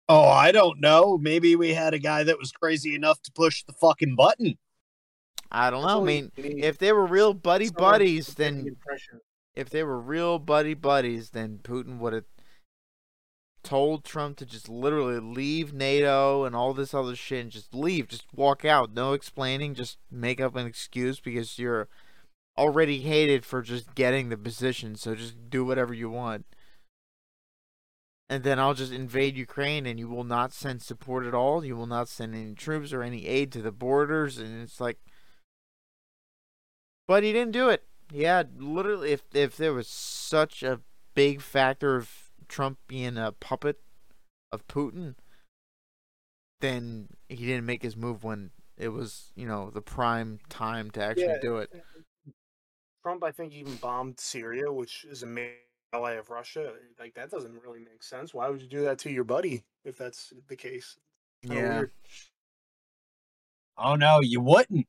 Oh, I don't know. Maybe we had a guy that was crazy enough to push the fucking button. I don't know. I mean, if they were real buddy buddies, to get the then if they were real buddy buddies, then Putin would have told Trump to just literally leave NATO and all this other shit and just leave, just walk out, no explaining, just make up an excuse because you're already hated for just getting the position, so just do whatever you want. And then I'll just invade Ukraine and you will not send support at all. You will not send any troops or any aid to the borders and it's like but he didn't do it. Yeah, literally, if if there was such a big factor of Trump being a puppet of Putin, then he didn't make his move when it was, you know, the prime time to actually Yeah, do it. Trump, I think, even bombed Syria, which is a main ally of Russia. Like that doesn't really make sense. Why would you do that to your buddy if that's the case? Kinda Yeah. weird. Oh no, you wouldn't.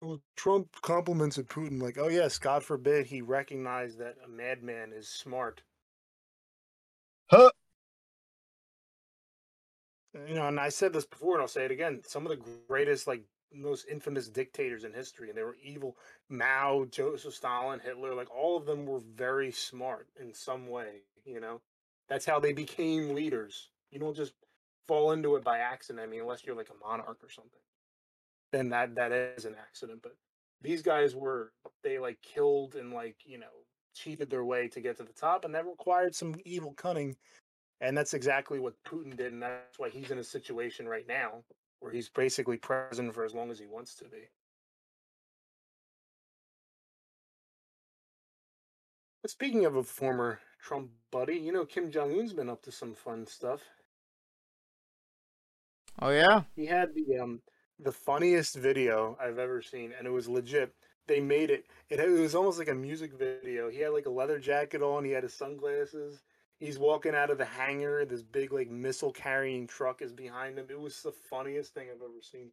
Well, Trump complimented Putin like, "Oh yes, God forbid he recognized that a madman is smart." Huh. You know, and I said this before, and I'll say it again. Some of the greatest, like most infamous dictators in history, and they were evil. Mao, Joseph Stalin, Hitler, like all of them were very smart in some way. You know, that's how they became leaders. You don't just fall into it by accident. I mean, unless you're like a monarch or something, then that that is an accident. But These guys were they like killed and like you know cheated their way to get to the top, and that required some evil cunning. And that's exactly what Putin did, and that's why he's in a situation right now where he's basically president for as long as he wants to be. But speaking of a former Trump buddy, you know Kim Jong Un's been up to some fun stuff. Oh yeah. He had the um the funniest video I've ever seen, and it was legit. They made it. It, it was almost like a music video. He had like a leather jacket on. He had his sunglasses. He's walking out of the hangar. This big like missile carrying truck is behind him. It was the funniest thing I've ever seen.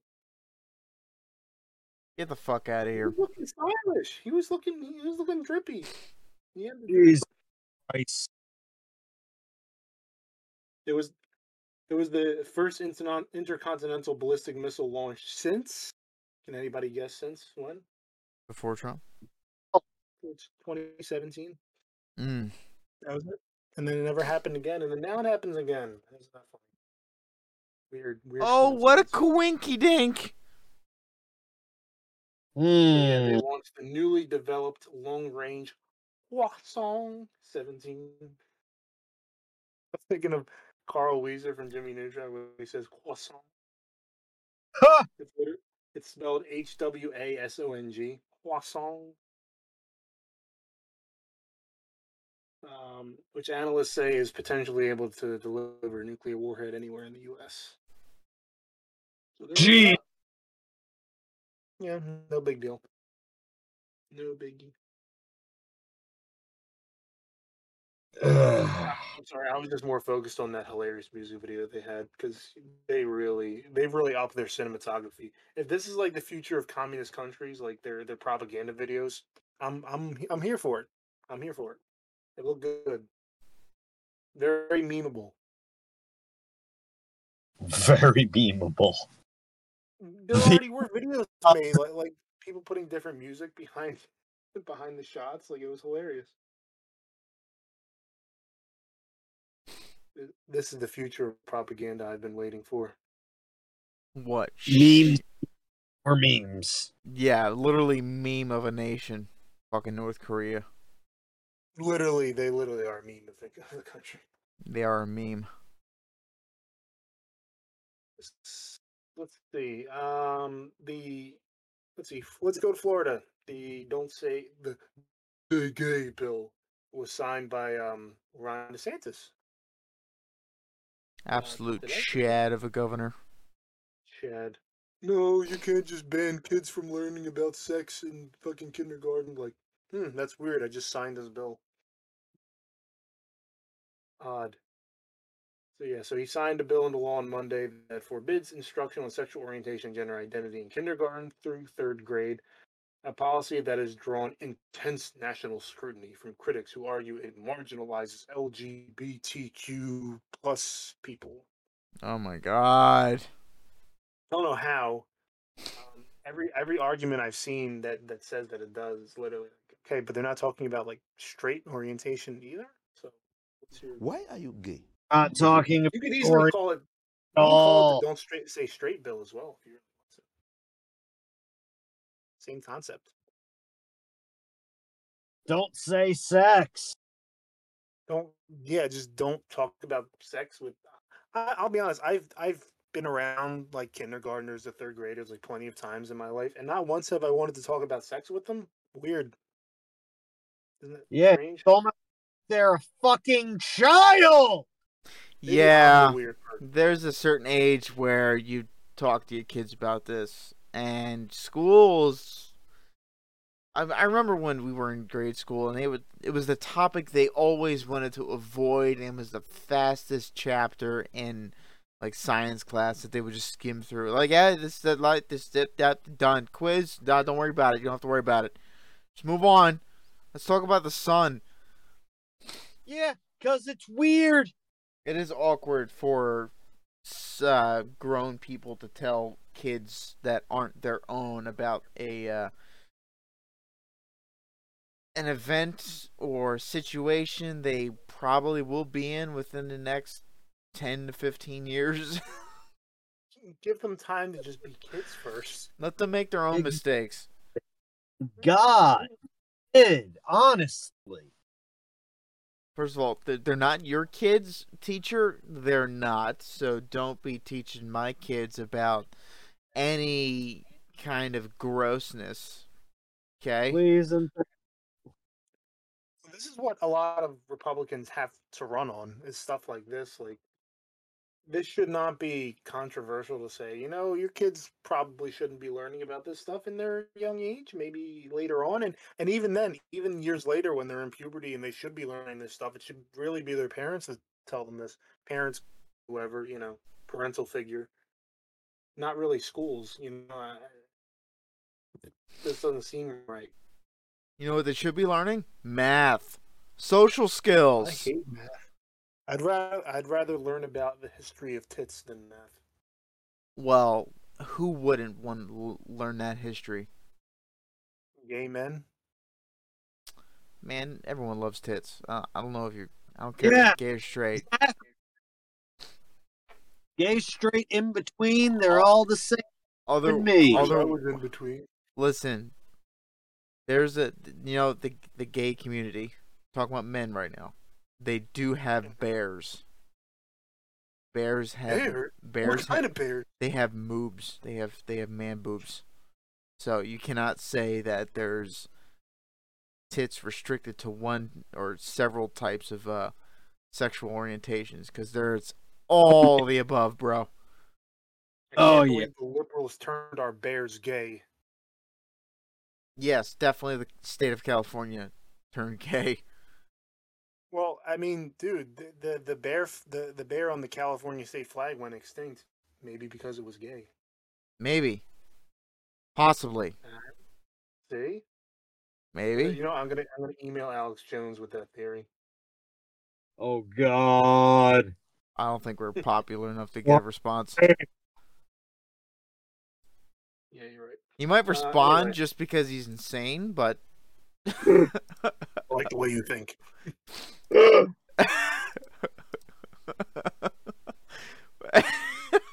Get the fuck out of He here. was looking stylish. He was looking. He was looking drippy. He had the- Jesus Christ. It was it was the first intercontinental ballistic missile launch since. Can anybody guess since when? Before Trump. It's 2017. Mm. That was it. And then it never happened again, and then now it happens again. Isn't that funny? Weird, weird. Oh, what a coincidence. coinky dink. Yeah, they Hmm. launched the newly developed long-range Hwasong 17. I was thinking of Carl Wheezer from Jimmy Neutron when he says croissant. Ha! It's, it's spelled H W A S O N G. Croissant. Um, which analysts say is potentially able to deliver a nuclear warhead anywhere in the U.S. So Gee. Yeah, no big deal. No biggie. I'm sorry, I was just more focused on that hilarious music video that they had because they really, they've really upped their cinematography. If this is like the future of communist countries, like their their propaganda videos, I'm I'm I'm here for it. I'm here for it. They look good. Very memeable. Very beamable. Mm, there already were videos made, like like people putting different music behind behind the shots. Like it was hilarious. This is the future of propaganda I've been waiting for. What? Memes or memes. Yeah, literally meme of a nation. Fucking North Korea. Literally, they literally are a meme of the, of the country. They are a meme. S- Let's see. Um, the let's see. Let's go to Florida. The don't say the the gay bill was signed by um Ron DeSantis. Absolute today? chad of a governor. Chad. No, you can't just ban kids from learning about sex in fucking kindergarten. Like, hmm, that's weird. I just signed this bill. Odd. So yeah, so he signed a bill into law on Monday that forbids instruction on sexual orientation and gender identity in kindergarten through third grade. A policy that has drawn intense national scrutiny from critics who argue it marginalizes LGBTQ plus people. Oh my god. I don't know how. Um, every every argument I've seen that that says that it does is literally like, okay, but they're not talking about like straight orientation either. So what's your? Why are you gay? Not talking You could easily Or- call it. You can call it the don't straight say straight bill as well if you really want to. Same concept. Don't say sex. Don't yeah, just don't talk about sex with. I, I'll be honest. I've I've been around like kindergartners to third graders like plenty of times in my life, and not once have I wanted to talk about sex with them. Weird. Isn't it Yeah, strange? Don't they're a fucking child. Maybe Yeah. weird. There's a certain age where you talk to your kids about this, and schools. I, I remember when we were in grade school, and they would. It was the topic they always wanted to avoid, and it was the fastest chapter in like science class that they would just skim through. Like, yeah, this that like this that that done quiz. Nah, don't worry about it. You don't have to worry about it. Just move on. Let's talk about the sun. Yeah, cause it's weird. It is awkward for uh, grown people to tell kids that aren't their own about a uh, an event or situation they probably will be in within the next 10 to 15 years. Give them time to just be kids first. Let them make their own mistakes. God, kid, honestly. First of all, they're they're not your kids, teacher. They're not. So don't be teaching my kids about any kind of grossness. Okay? Please and This is what a lot of Republicans have to run on is stuff like this. Like this should not be controversial to say, you know, your kids probably shouldn't be learning about this stuff in their young age, maybe later on. And and even then, even years later when they're in puberty and they should be learning this stuff, it should really be their parents that tell them this. Parents, whoever, you know, parental figure. Not really schools, you know. I, this doesn't seem right. You know what they should be learning? Math, social I skills. hate math. I'd rather I'd rather learn about the history of tits than math. Well, who wouldn't want to learn that history? Gay men. Man, everyone loves tits. Uh, I don't know if you're. I don't care if you're gay or straight. gay, straight, in between, they're all the same Although, to me. although I was in between. listen, there's a you know the the gay community talking about men right now. They do have bears. Bears have Bear? bears. what ha- kind of bear? they have moobs. They have they have man boobs. So you cannot say that there's tits restricted to one or several types of uh, sexual orientations because there's all the above, bro. Oh, can't yeah. The liberals turned our bears gay. Yes, definitely the state of California turned gay. Well, I mean, dude, the the, the bear the, the bear on the California state flag went extinct. Maybe because it was gay. Maybe. Possibly. See? Maybe. You know, I'm gonna I'm gonna email Alex Jones with that theory. Oh God. I don't think we're popular enough to get a response. Yeah, you're right. He might Uh, respond anyway. just because he's insane, but I like the way you think.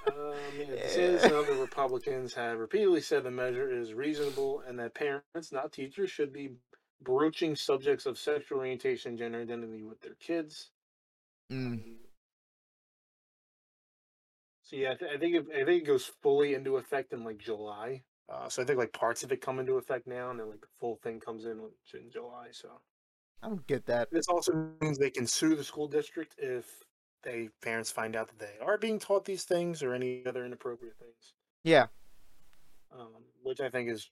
Um, yeah, DeSantis and other Republicans have repeatedly said the measure is reasonable and that parents, not teachers, should be broaching subjects of sexual orientation and gender identity with their kids. Mm, So yeah, I, th- I think it, I think it goes fully into effect in like July. Uh, so I think like parts of it come into effect now, and then like the full thing comes in in July. So I don't get that. this also means they can sue the school district if they parents find out that they are being taught these things or any other inappropriate things. Yeah, um, which I think is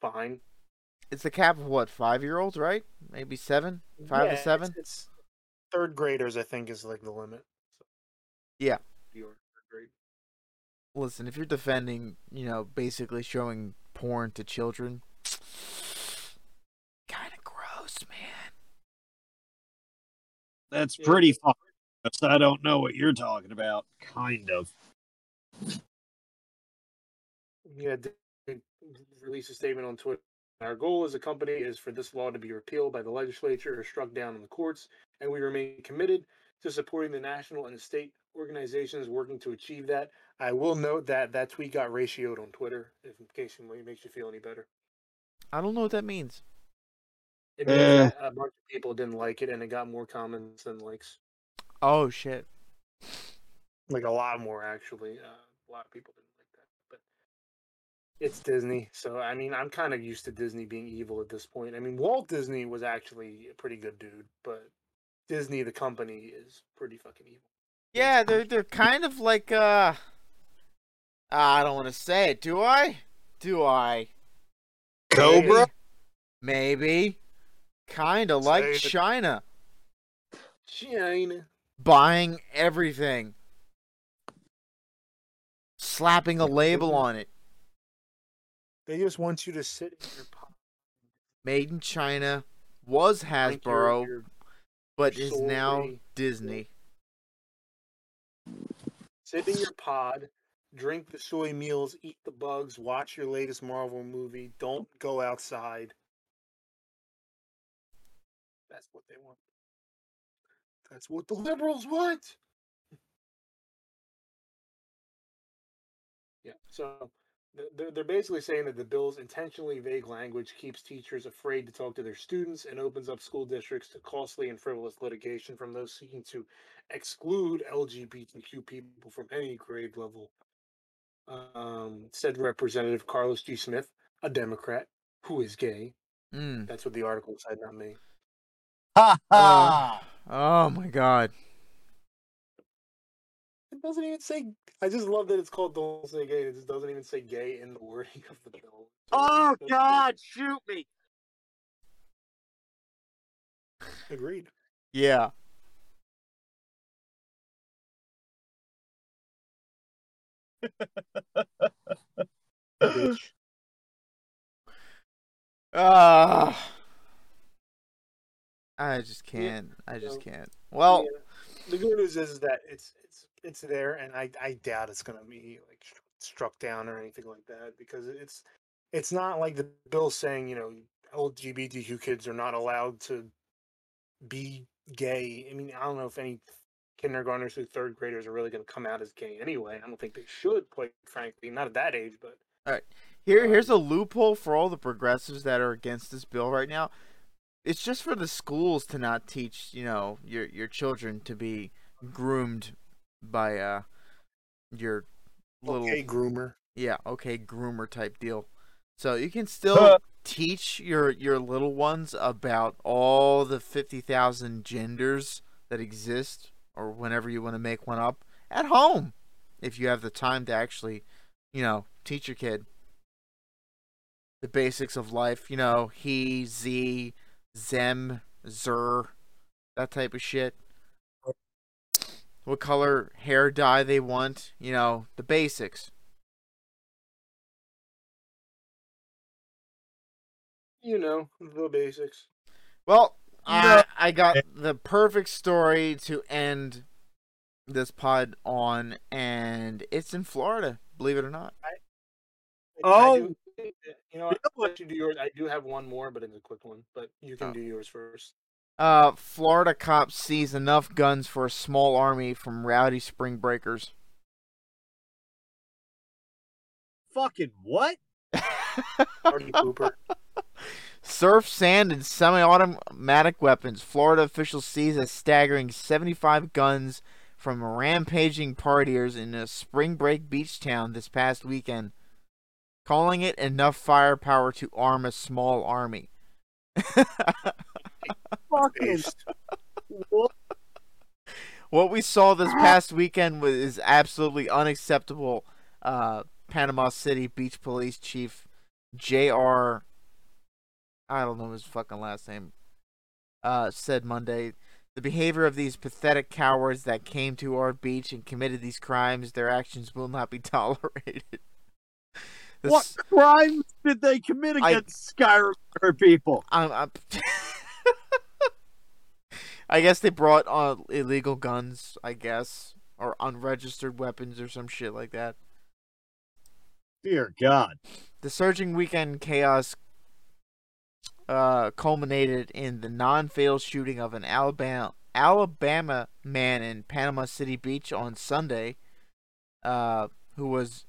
fine. it's the cap of what five year olds, right? Maybe seven, five Yeah, to seven. It's, it's third graders, I think, is like the limit. So, Yeah. grade. Listen, if you're defending, you know, basically showing porn to children, kind of gross, man. That's Yeah. pretty far. I don't know what you're talking about. Kind of. Yeah, d- d- release a statement on Twitter. Our goal as a company is for this law to be repealed by the legislature or struck down in the courts, and we remain committed to supporting the national and state organizations working to achieve that. I will note that that tweet got ratioed on Twitter, if in case it makes you feel any better. I don't know what that means. It means that a bunch of people didn't like it, and it got more comments than likes. Oh shit. Like a lot more, actually. Uh, a lot of people didn't like that, but it's Disney, so I mean, I'm kind of used to Disney being evil at this point. I mean, Walt Disney was actually a pretty good dude, but Disney, the company, is pretty fucking evil. Yeah, they're they're kind of like uh. I don't want to say it. Do I? Do I? Cobra? Maybe. Kind of like it. China, China. buying everything, slapping a label on it. They just want you to sit in your pot. Made in China was drink your- Hasbro, your- but your is soy. now Disney. sit in your pod, drink the soy meals, eat the bugs, watch your latest Marvel movie. Don't go outside. That's what they want. That's what the liberals want. Yeah. So they're, they're basically saying that the bill's intentionally vague language keeps teachers afraid to talk to their students and opens up school districts to costly and frivolous litigation from those seeking to exclude LGBTQ people from any grade level. Um, said Representative Carlos G. Smith, a Democrat who is gay. Mm. That's what the article said, not me. Ha Uh, oh my god. It doesn't even say. I just love that it's called "Don't Say Gay." It just doesn't even say "gay" in the wording of the bill. Oh God, shoot me! Agreed. Yeah. Ah. I just can't. I just can't. Well, Yeah. the good news is that it's it's it's there, and I I doubt it's gonna be like struck down or anything like that because it's it's not like the bill saying you know LGBTQ kids are not allowed to be gay. I mean, I don't know if any kindergartners through third graders are really going to come out as gay anyway. I don't think they should, quite frankly, not at that age. But All right. here here's a loophole for all the progressives that are against this bill right now. It's just for the schools to not teach, you know, your your children to be groomed by uh your little okay, groomer. yeah, okay, groomer type deal. So you can still teach your your little ones about all the 50,000 genders that exist or whenever you want to make one up at home if you have the time to actually, you know, teach your kid the basics of life, you know, he, z, zem, zer, that type of shit. What color hair dye they want, you know, the basics. You know the basics. Well. I, I got the perfect story to end this pod on, and it's in Florida, believe it or not. I Oh. do- you know, I'll let you do yours. I do have one more, but it's a quick one. But you can Oh. do yours first. Uh, Florida cops seize enough guns for a small army from rowdy spring breakers. Fucking what? Party pooper. Surf, sand, and semi-automatic weapons. Florida officials seize a staggering 75 guns from rampaging partiers in a spring break beach town this past weekend, calling it enough firepower to arm a small army. Fucking what? what we saw this past weekend was is absolutely unacceptable. Uh, Panama City Beach Police Chief J.R. I don't know his fucking last name. Uh, said Monday, the behavior of these pathetic cowards that came to our beach and committed these crimes, their actions will not be tolerated. The What s- crimes did they commit I- against Skyrim people? I'm, I'm I guess they brought uh, illegal guns, I guess, or unregistered weapons or some shit like that. Dear God. The surging weekend chaos uh, culminated in the non-fatal shooting of an Alabama Alabama man in Panama City Beach on Sunday, uh, who was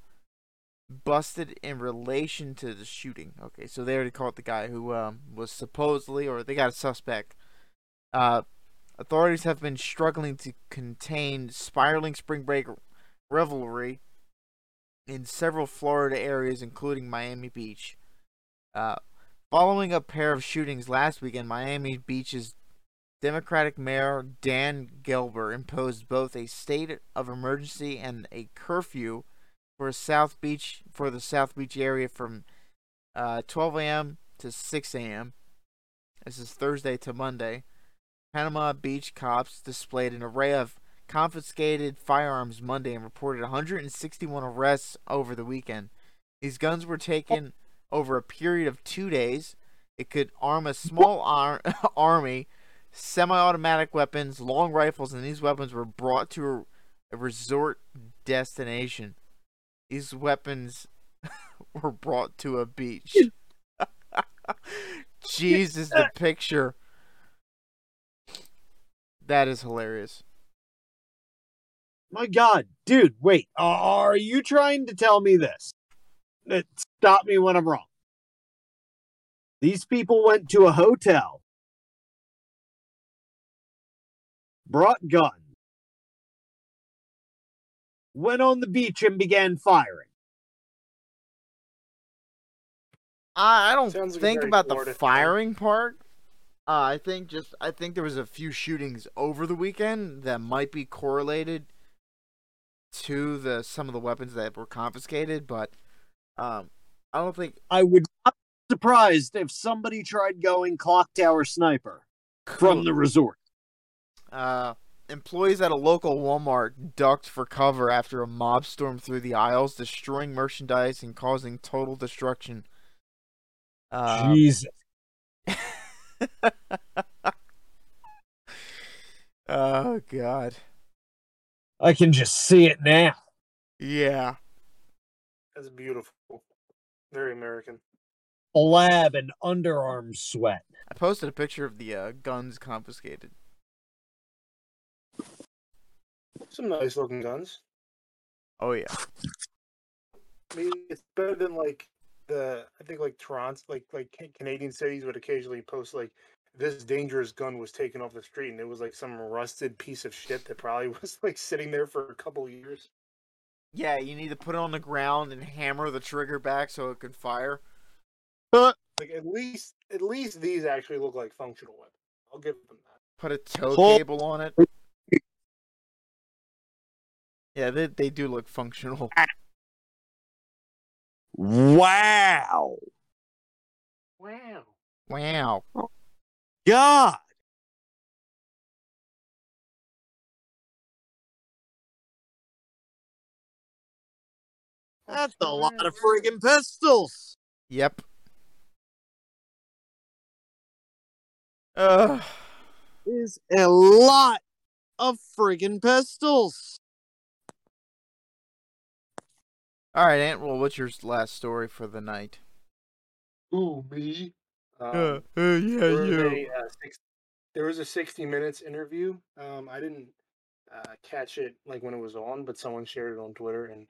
busted in relation to the shooting. Okay, so they already caught the guy who um, was supposedly, or they got a suspect. Uh, authorities have been struggling to contain spiraling spring break revelry in several Florida areas, including Miami Beach. Uh, following a pair of shootings last weekend, Miami Beach's Democratic Mayor Dan Gelber imposed both a state of emergency and a curfew for South Beach for the South Beach area from uh, 12 a.m. to 6 a.m. This is Thursday to Monday. Panama Beach cops displayed an array of confiscated firearms Monday and reported 161 arrests over the weekend. These guns were taken over a period of two days. It could arm a small ar- army, semi-automatic weapons, long rifles, and these weapons were brought to a, a resort destination. These weapons were brought to a beach. Jesus, the picture. That is hilarious. My God, dude, wait. Are you trying to tell me this? Stop me when I'm wrong. These people went to a hotel, brought guns, went on the beach and began firing. I I don't Sounds like think very about the Florida thing. firing part. Uh, I think just I think there was a few shootings over the weekend that might be correlated to the some of the weapons that were confiscated, but um, I don't think I would not be surprised if somebody tried going clock tower sniper from the resort. uh, employees at a local Walmart ducked for cover after a mob stormed through the aisles, destroying merchandise and causing total destruction. Uh, Jesus. oh God, I can just see it now. yeah. That's beautiful. Very American. A lab and underarm sweat. I posted a picture of the uh, guns confiscated. Some nice looking guns. Oh yeah. I mean, it's better than like the I think like Toronto, like like Canadian cities would occasionally post like this dangerous gun was taken off the street, and it was like some rusted piece of shit that probably was like sitting there for a couple years. Yeah, you need to put it on the ground and hammer the trigger back so it can fire. Like at least at least these actually look like functional weapons. I'll give them that. Put a tow Hold- cable on it. Yeah, they they do look functional. Wow. Wow. Wow. God. That's a lot of friggin' pistols. Yep. Uh, Is a lot of friggin' pistols. all right, Aunt. Well, what's your last story for the night? Ooh, me. Um, uh, yeah, there was a, uh, six, there was a 60 minutes interview. Um, I didn't uh, catch it like when it was on, but someone shared it on Twitter, and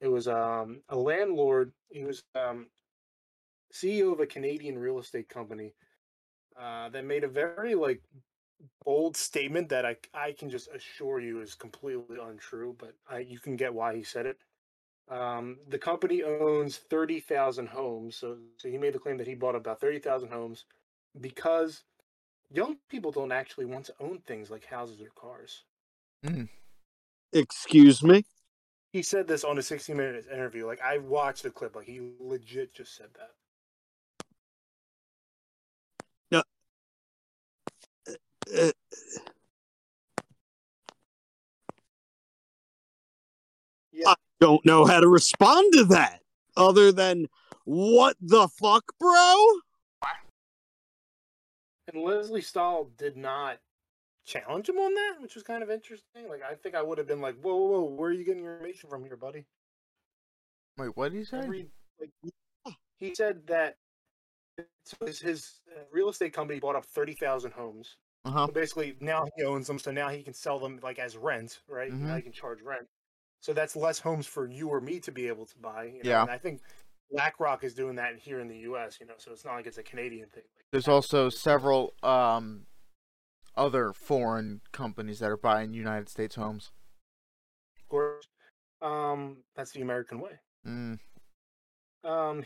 it was um, a landlord. He was um, CEO of a Canadian real estate company uh, that made a very like bold statement that I I can just assure you is completely untrue, but I, you can get why he said it. Um, the company owns 30,000 homes. So, so he made the claim that he bought about 30,000 homes because young people don't actually want to own things like houses or cars. Excuse me? He said this on a 60 minute interview. Like, I watched the clip. Like, he legit just said that. Uh, Yeah. don't know how to respond to that other than what the fuck, bro? And Lesley Stahl did not challenge him on that, which was kind of interesting. Like, I think I would have been like, whoa, whoa, whoa, where are you getting your information from here, buddy? Wait, what did he say? Every, like, he said that his, his uh, real estate company bought up 30,000 homes. Uh huh. So basically, now he owns them, so now he can sell them like as rent, right? Now Mhm. he can charge rent. So that's less homes for you or me to be able to buy. You know? Yeah. And I think BlackRock is doing that here in the U.S. You know, so it's not like it's a Canadian thing. Like, There's also several um other foreign companies that are buying United States homes. of course, um, that's the American way. Mm. Um,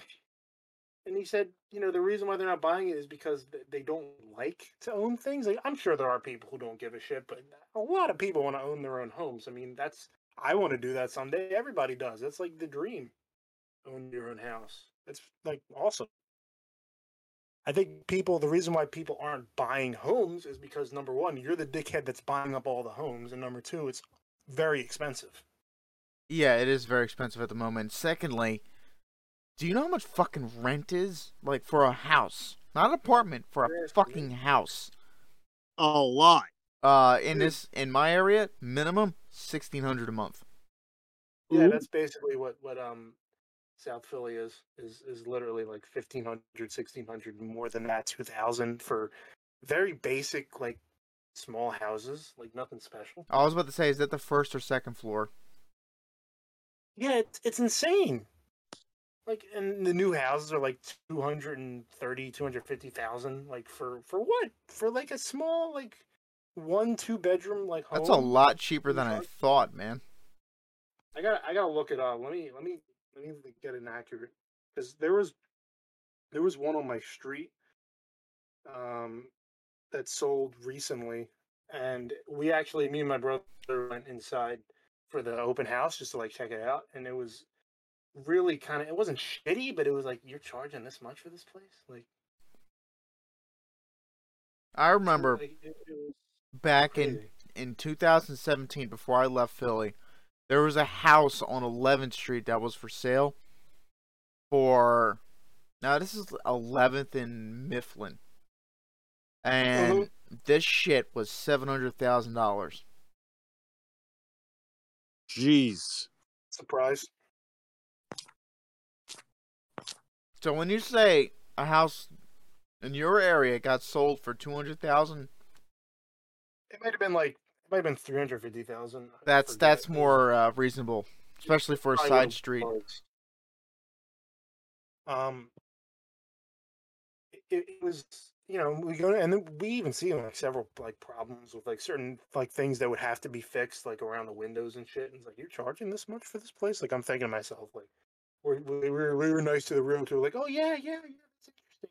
and he said, you know, the reason why they're not buying it is because they don't like to own things. Like, I'm sure there are people who don't give a shit, but a lot of people want to own their own homes. I mean, that's I want to do that someday. Everybody does. That's like the dream. Own your own house. It's like awesome. I think people. The reason why people aren't buying homes is because number one, you're the dickhead that's buying up all the homes, and number two, it's very expensive. Yeah, it is very expensive at the moment. Secondly, do you know how much fucking rent is? Like for a house. Not an apartment, for a fucking house. A lot. Uh in this in my area, minimum sixteen hundred a month. Yeah, that's basically what what um South Philly is is is literally like 1500 1600 more than that 2000 for very basic like small houses, like nothing special. I was about to say, is that the first or second floor? Yeah, it's it's insane. like and the new houses are like 230 250,000 like for for what? For like a small like one two bedroom like home. That's a lot cheaper than I thought, man. I got I got to look it up. Let me let me let me get an accurate cuz there was there was one on my street um that sold recently and we actually me and my brother went inside for the open house just to like check it out and it was really kind of it wasn't shitty but it was like you're charging this much for this place? Like I remember like, it, it was back in in 2017 before I left Philly, there was a house on 11th Street that was for sale for now this is 11th in Mifflin. And Mhm. this shit was $700,000. Jeez. Surprise. So when you say a house in your area got sold for 200,000, it might have been like it might have been 350,000 I that's that's more uh, reasonable, especially for a side street. closed. Um, it, it was you know we go and then we even see like several like problems with like certain like things that would have to be fixed like around the windows and shit. And it's like you're charging this much for this place? Like I'm thinking to myself like we we were we were nice to the realtor like oh yeah yeah yeah that's interesting.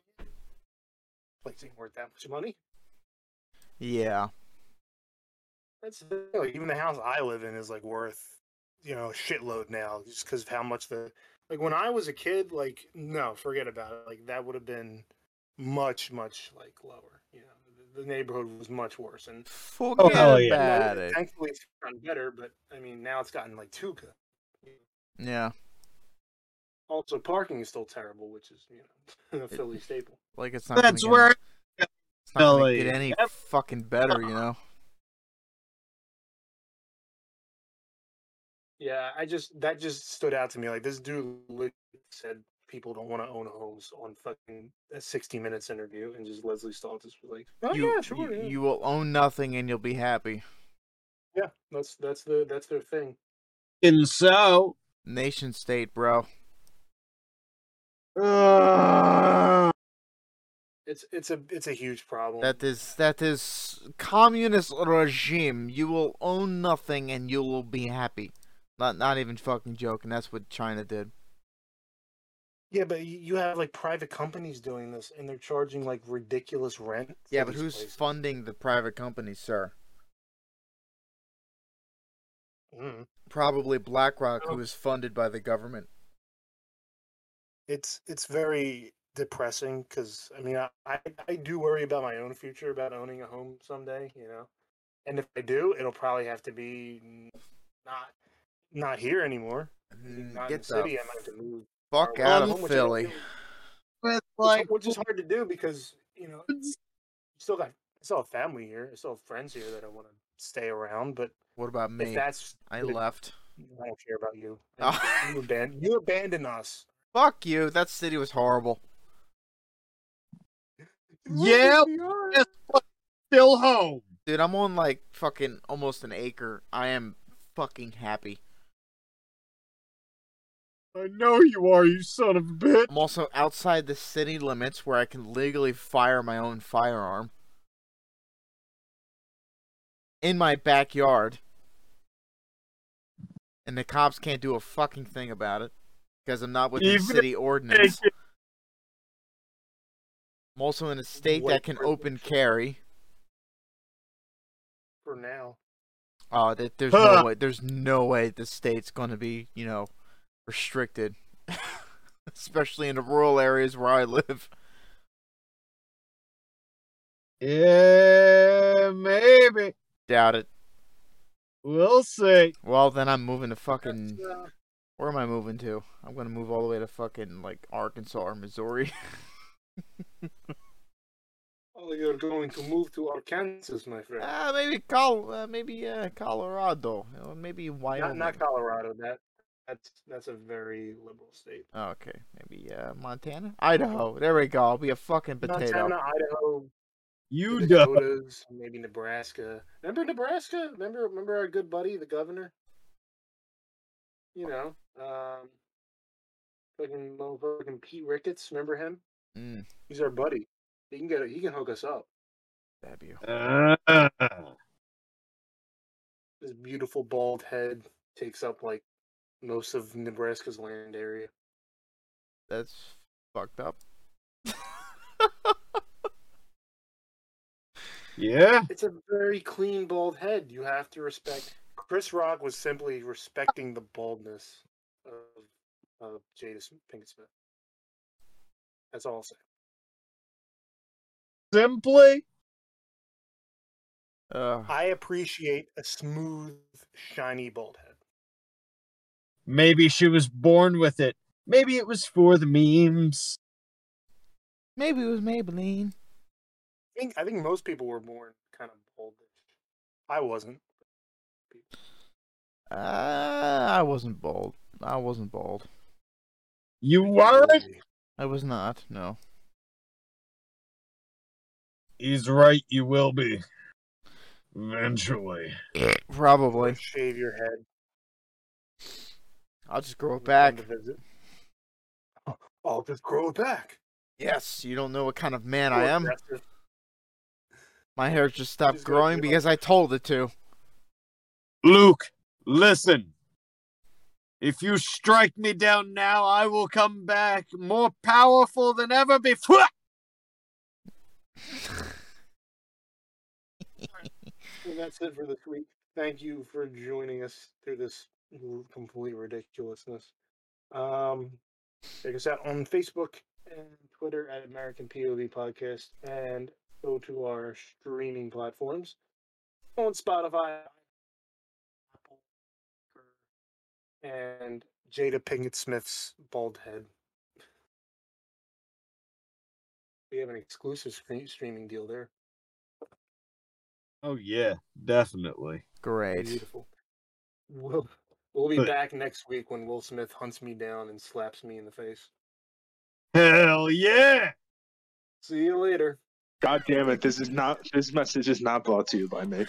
Place ain't worth that much money. Yeah. That's the like even the house I live in is like worth you know shitload now just because of how much the like when I was a kid like no forget about it like that would have been much much like lower you know the, the neighborhood was much worse and Forget oh, hell yeah. about now, it. thankfully it's gotten better but I mean now it's gotten like too good. Yeah. Also parking is still terrible which is you know a Philly staple. Like it's not gonna That's get- where it's not gonna Philly. get any Yep. fucking better, you know. Yeah, I just that just stood out to me. Like this dude said people don't want to own homes on fucking a 60 minutes interview, and just Lesley Stahl just was like, "Oh you, yeah, sure, you, yeah. you will own nothing and you'll be happy. yeah." That's that's the that's their thing. and so Nation state, bro. uh, It's it's a it's a huge problem. That is that is communist regime. You will own nothing and you will be happy. Not not even fucking joking. That's what China did. yeah, but you have like private companies doing this, and they're charging like ridiculous rent. Yeah, but who's places. funding the private companies, sir? Mm. Probably BlackRock, Oh. who is funded by the government. It's it's very depressing because I mean I, I I do worry about my own future about owning a home someday, you know. And if I do, it'll probably have to be not not here anymore. Mm, Not in Get the city. the I might have to move fuck far out away, of which I don't Philly. really- with which- like which is hard to do because you know still got I still have family here. I still have friends here that I want to stay around. But What about me? that's I the- left. I don't care about you. Oh. You abandon you abandon us. Fuck you. That city was horrible. Yeah, we are. guess what? Still home. Dude, I'm on like fucking almost an acre. I am fucking happy. I know you are, you son of a bitch. I'm also outside the city limits where I can legally fire my own firearm. In my backyard. And the cops can't do a fucking thing about it. Because I'm not within Even city ordinance. It. I'm also in a state White that can open carry. for now. Oh, that there's Huh. no way. There's no way the state's gonna be, you know, restricted, especially in the rural areas where I live. Yeah, maybe. Doubt it. We'll see. Well, then I'm moving to fucking. Uh, Where am I moving to? I'm gonna move all the way to fucking like Arkansas or Missouri. oh, you're going to move to Arkansas, my friend. Ah, maybe Col, uh, maybe uh, Colorado, or maybe not, Wyoming. not Colorado. That that's that's a very liberal state. Oh, okay, maybe uh, Montana, Idaho. There we go. I'll be a fucking potato. Montana, Idaho, You the know. Dakotas, maybe Nebraska. Remember Nebraska? Remember remember our good buddy, the governor. You know, um, Fucking motherfucking Pete Ricketts, remember him? Mm, He's our buddy. He can get it. He can hook us up. stab you. Ah. His beautiful bald head takes up like most of Nebraska's land area. That's fucked up. yeah. It's a very clean bald head. You have to respect. Chris Rock was simply respecting the baldness of, of Jada Pinkett Smith. That's all I'll say. Simply. Ugh. I appreciate a smooth, shiny bald head. Maybe she was born with it. Maybe it was for the memes. Maybe it was Maybelline. I think I think most people were born kind of baldish. I wasn't. Uh, I wasn't bald. I wasn't bald. You weren't? I was not. No. He's right, you will be. Eventually. Probably. Shave your head. I'll just grow it back. come to visit. Oh, I'll just grow it back. Yes, you don't know what kind of man Poor I am. aggressive. My hair just stopped Just growing give because I told it to. Luke, listen. If you strike me down now, I will come back more powerful than ever before. And that's it for this week. Thank you for joining us through this r- complete ridiculousness. Um, check us out on Facebook and Twitter at American POV Podcast, and go to our streaming platforms on Spotify, Apple, and Jada Pinkett Smith's bald head. We have an exclusive screen- streaming deal there. Oh, yeah, definitely. Great. Beautiful. We'll, we'll be But- back next week when Will Smith hunts me down and slaps me in the face. Hell yeah! See you later. God damn it! This is not. This message is not brought to you by me.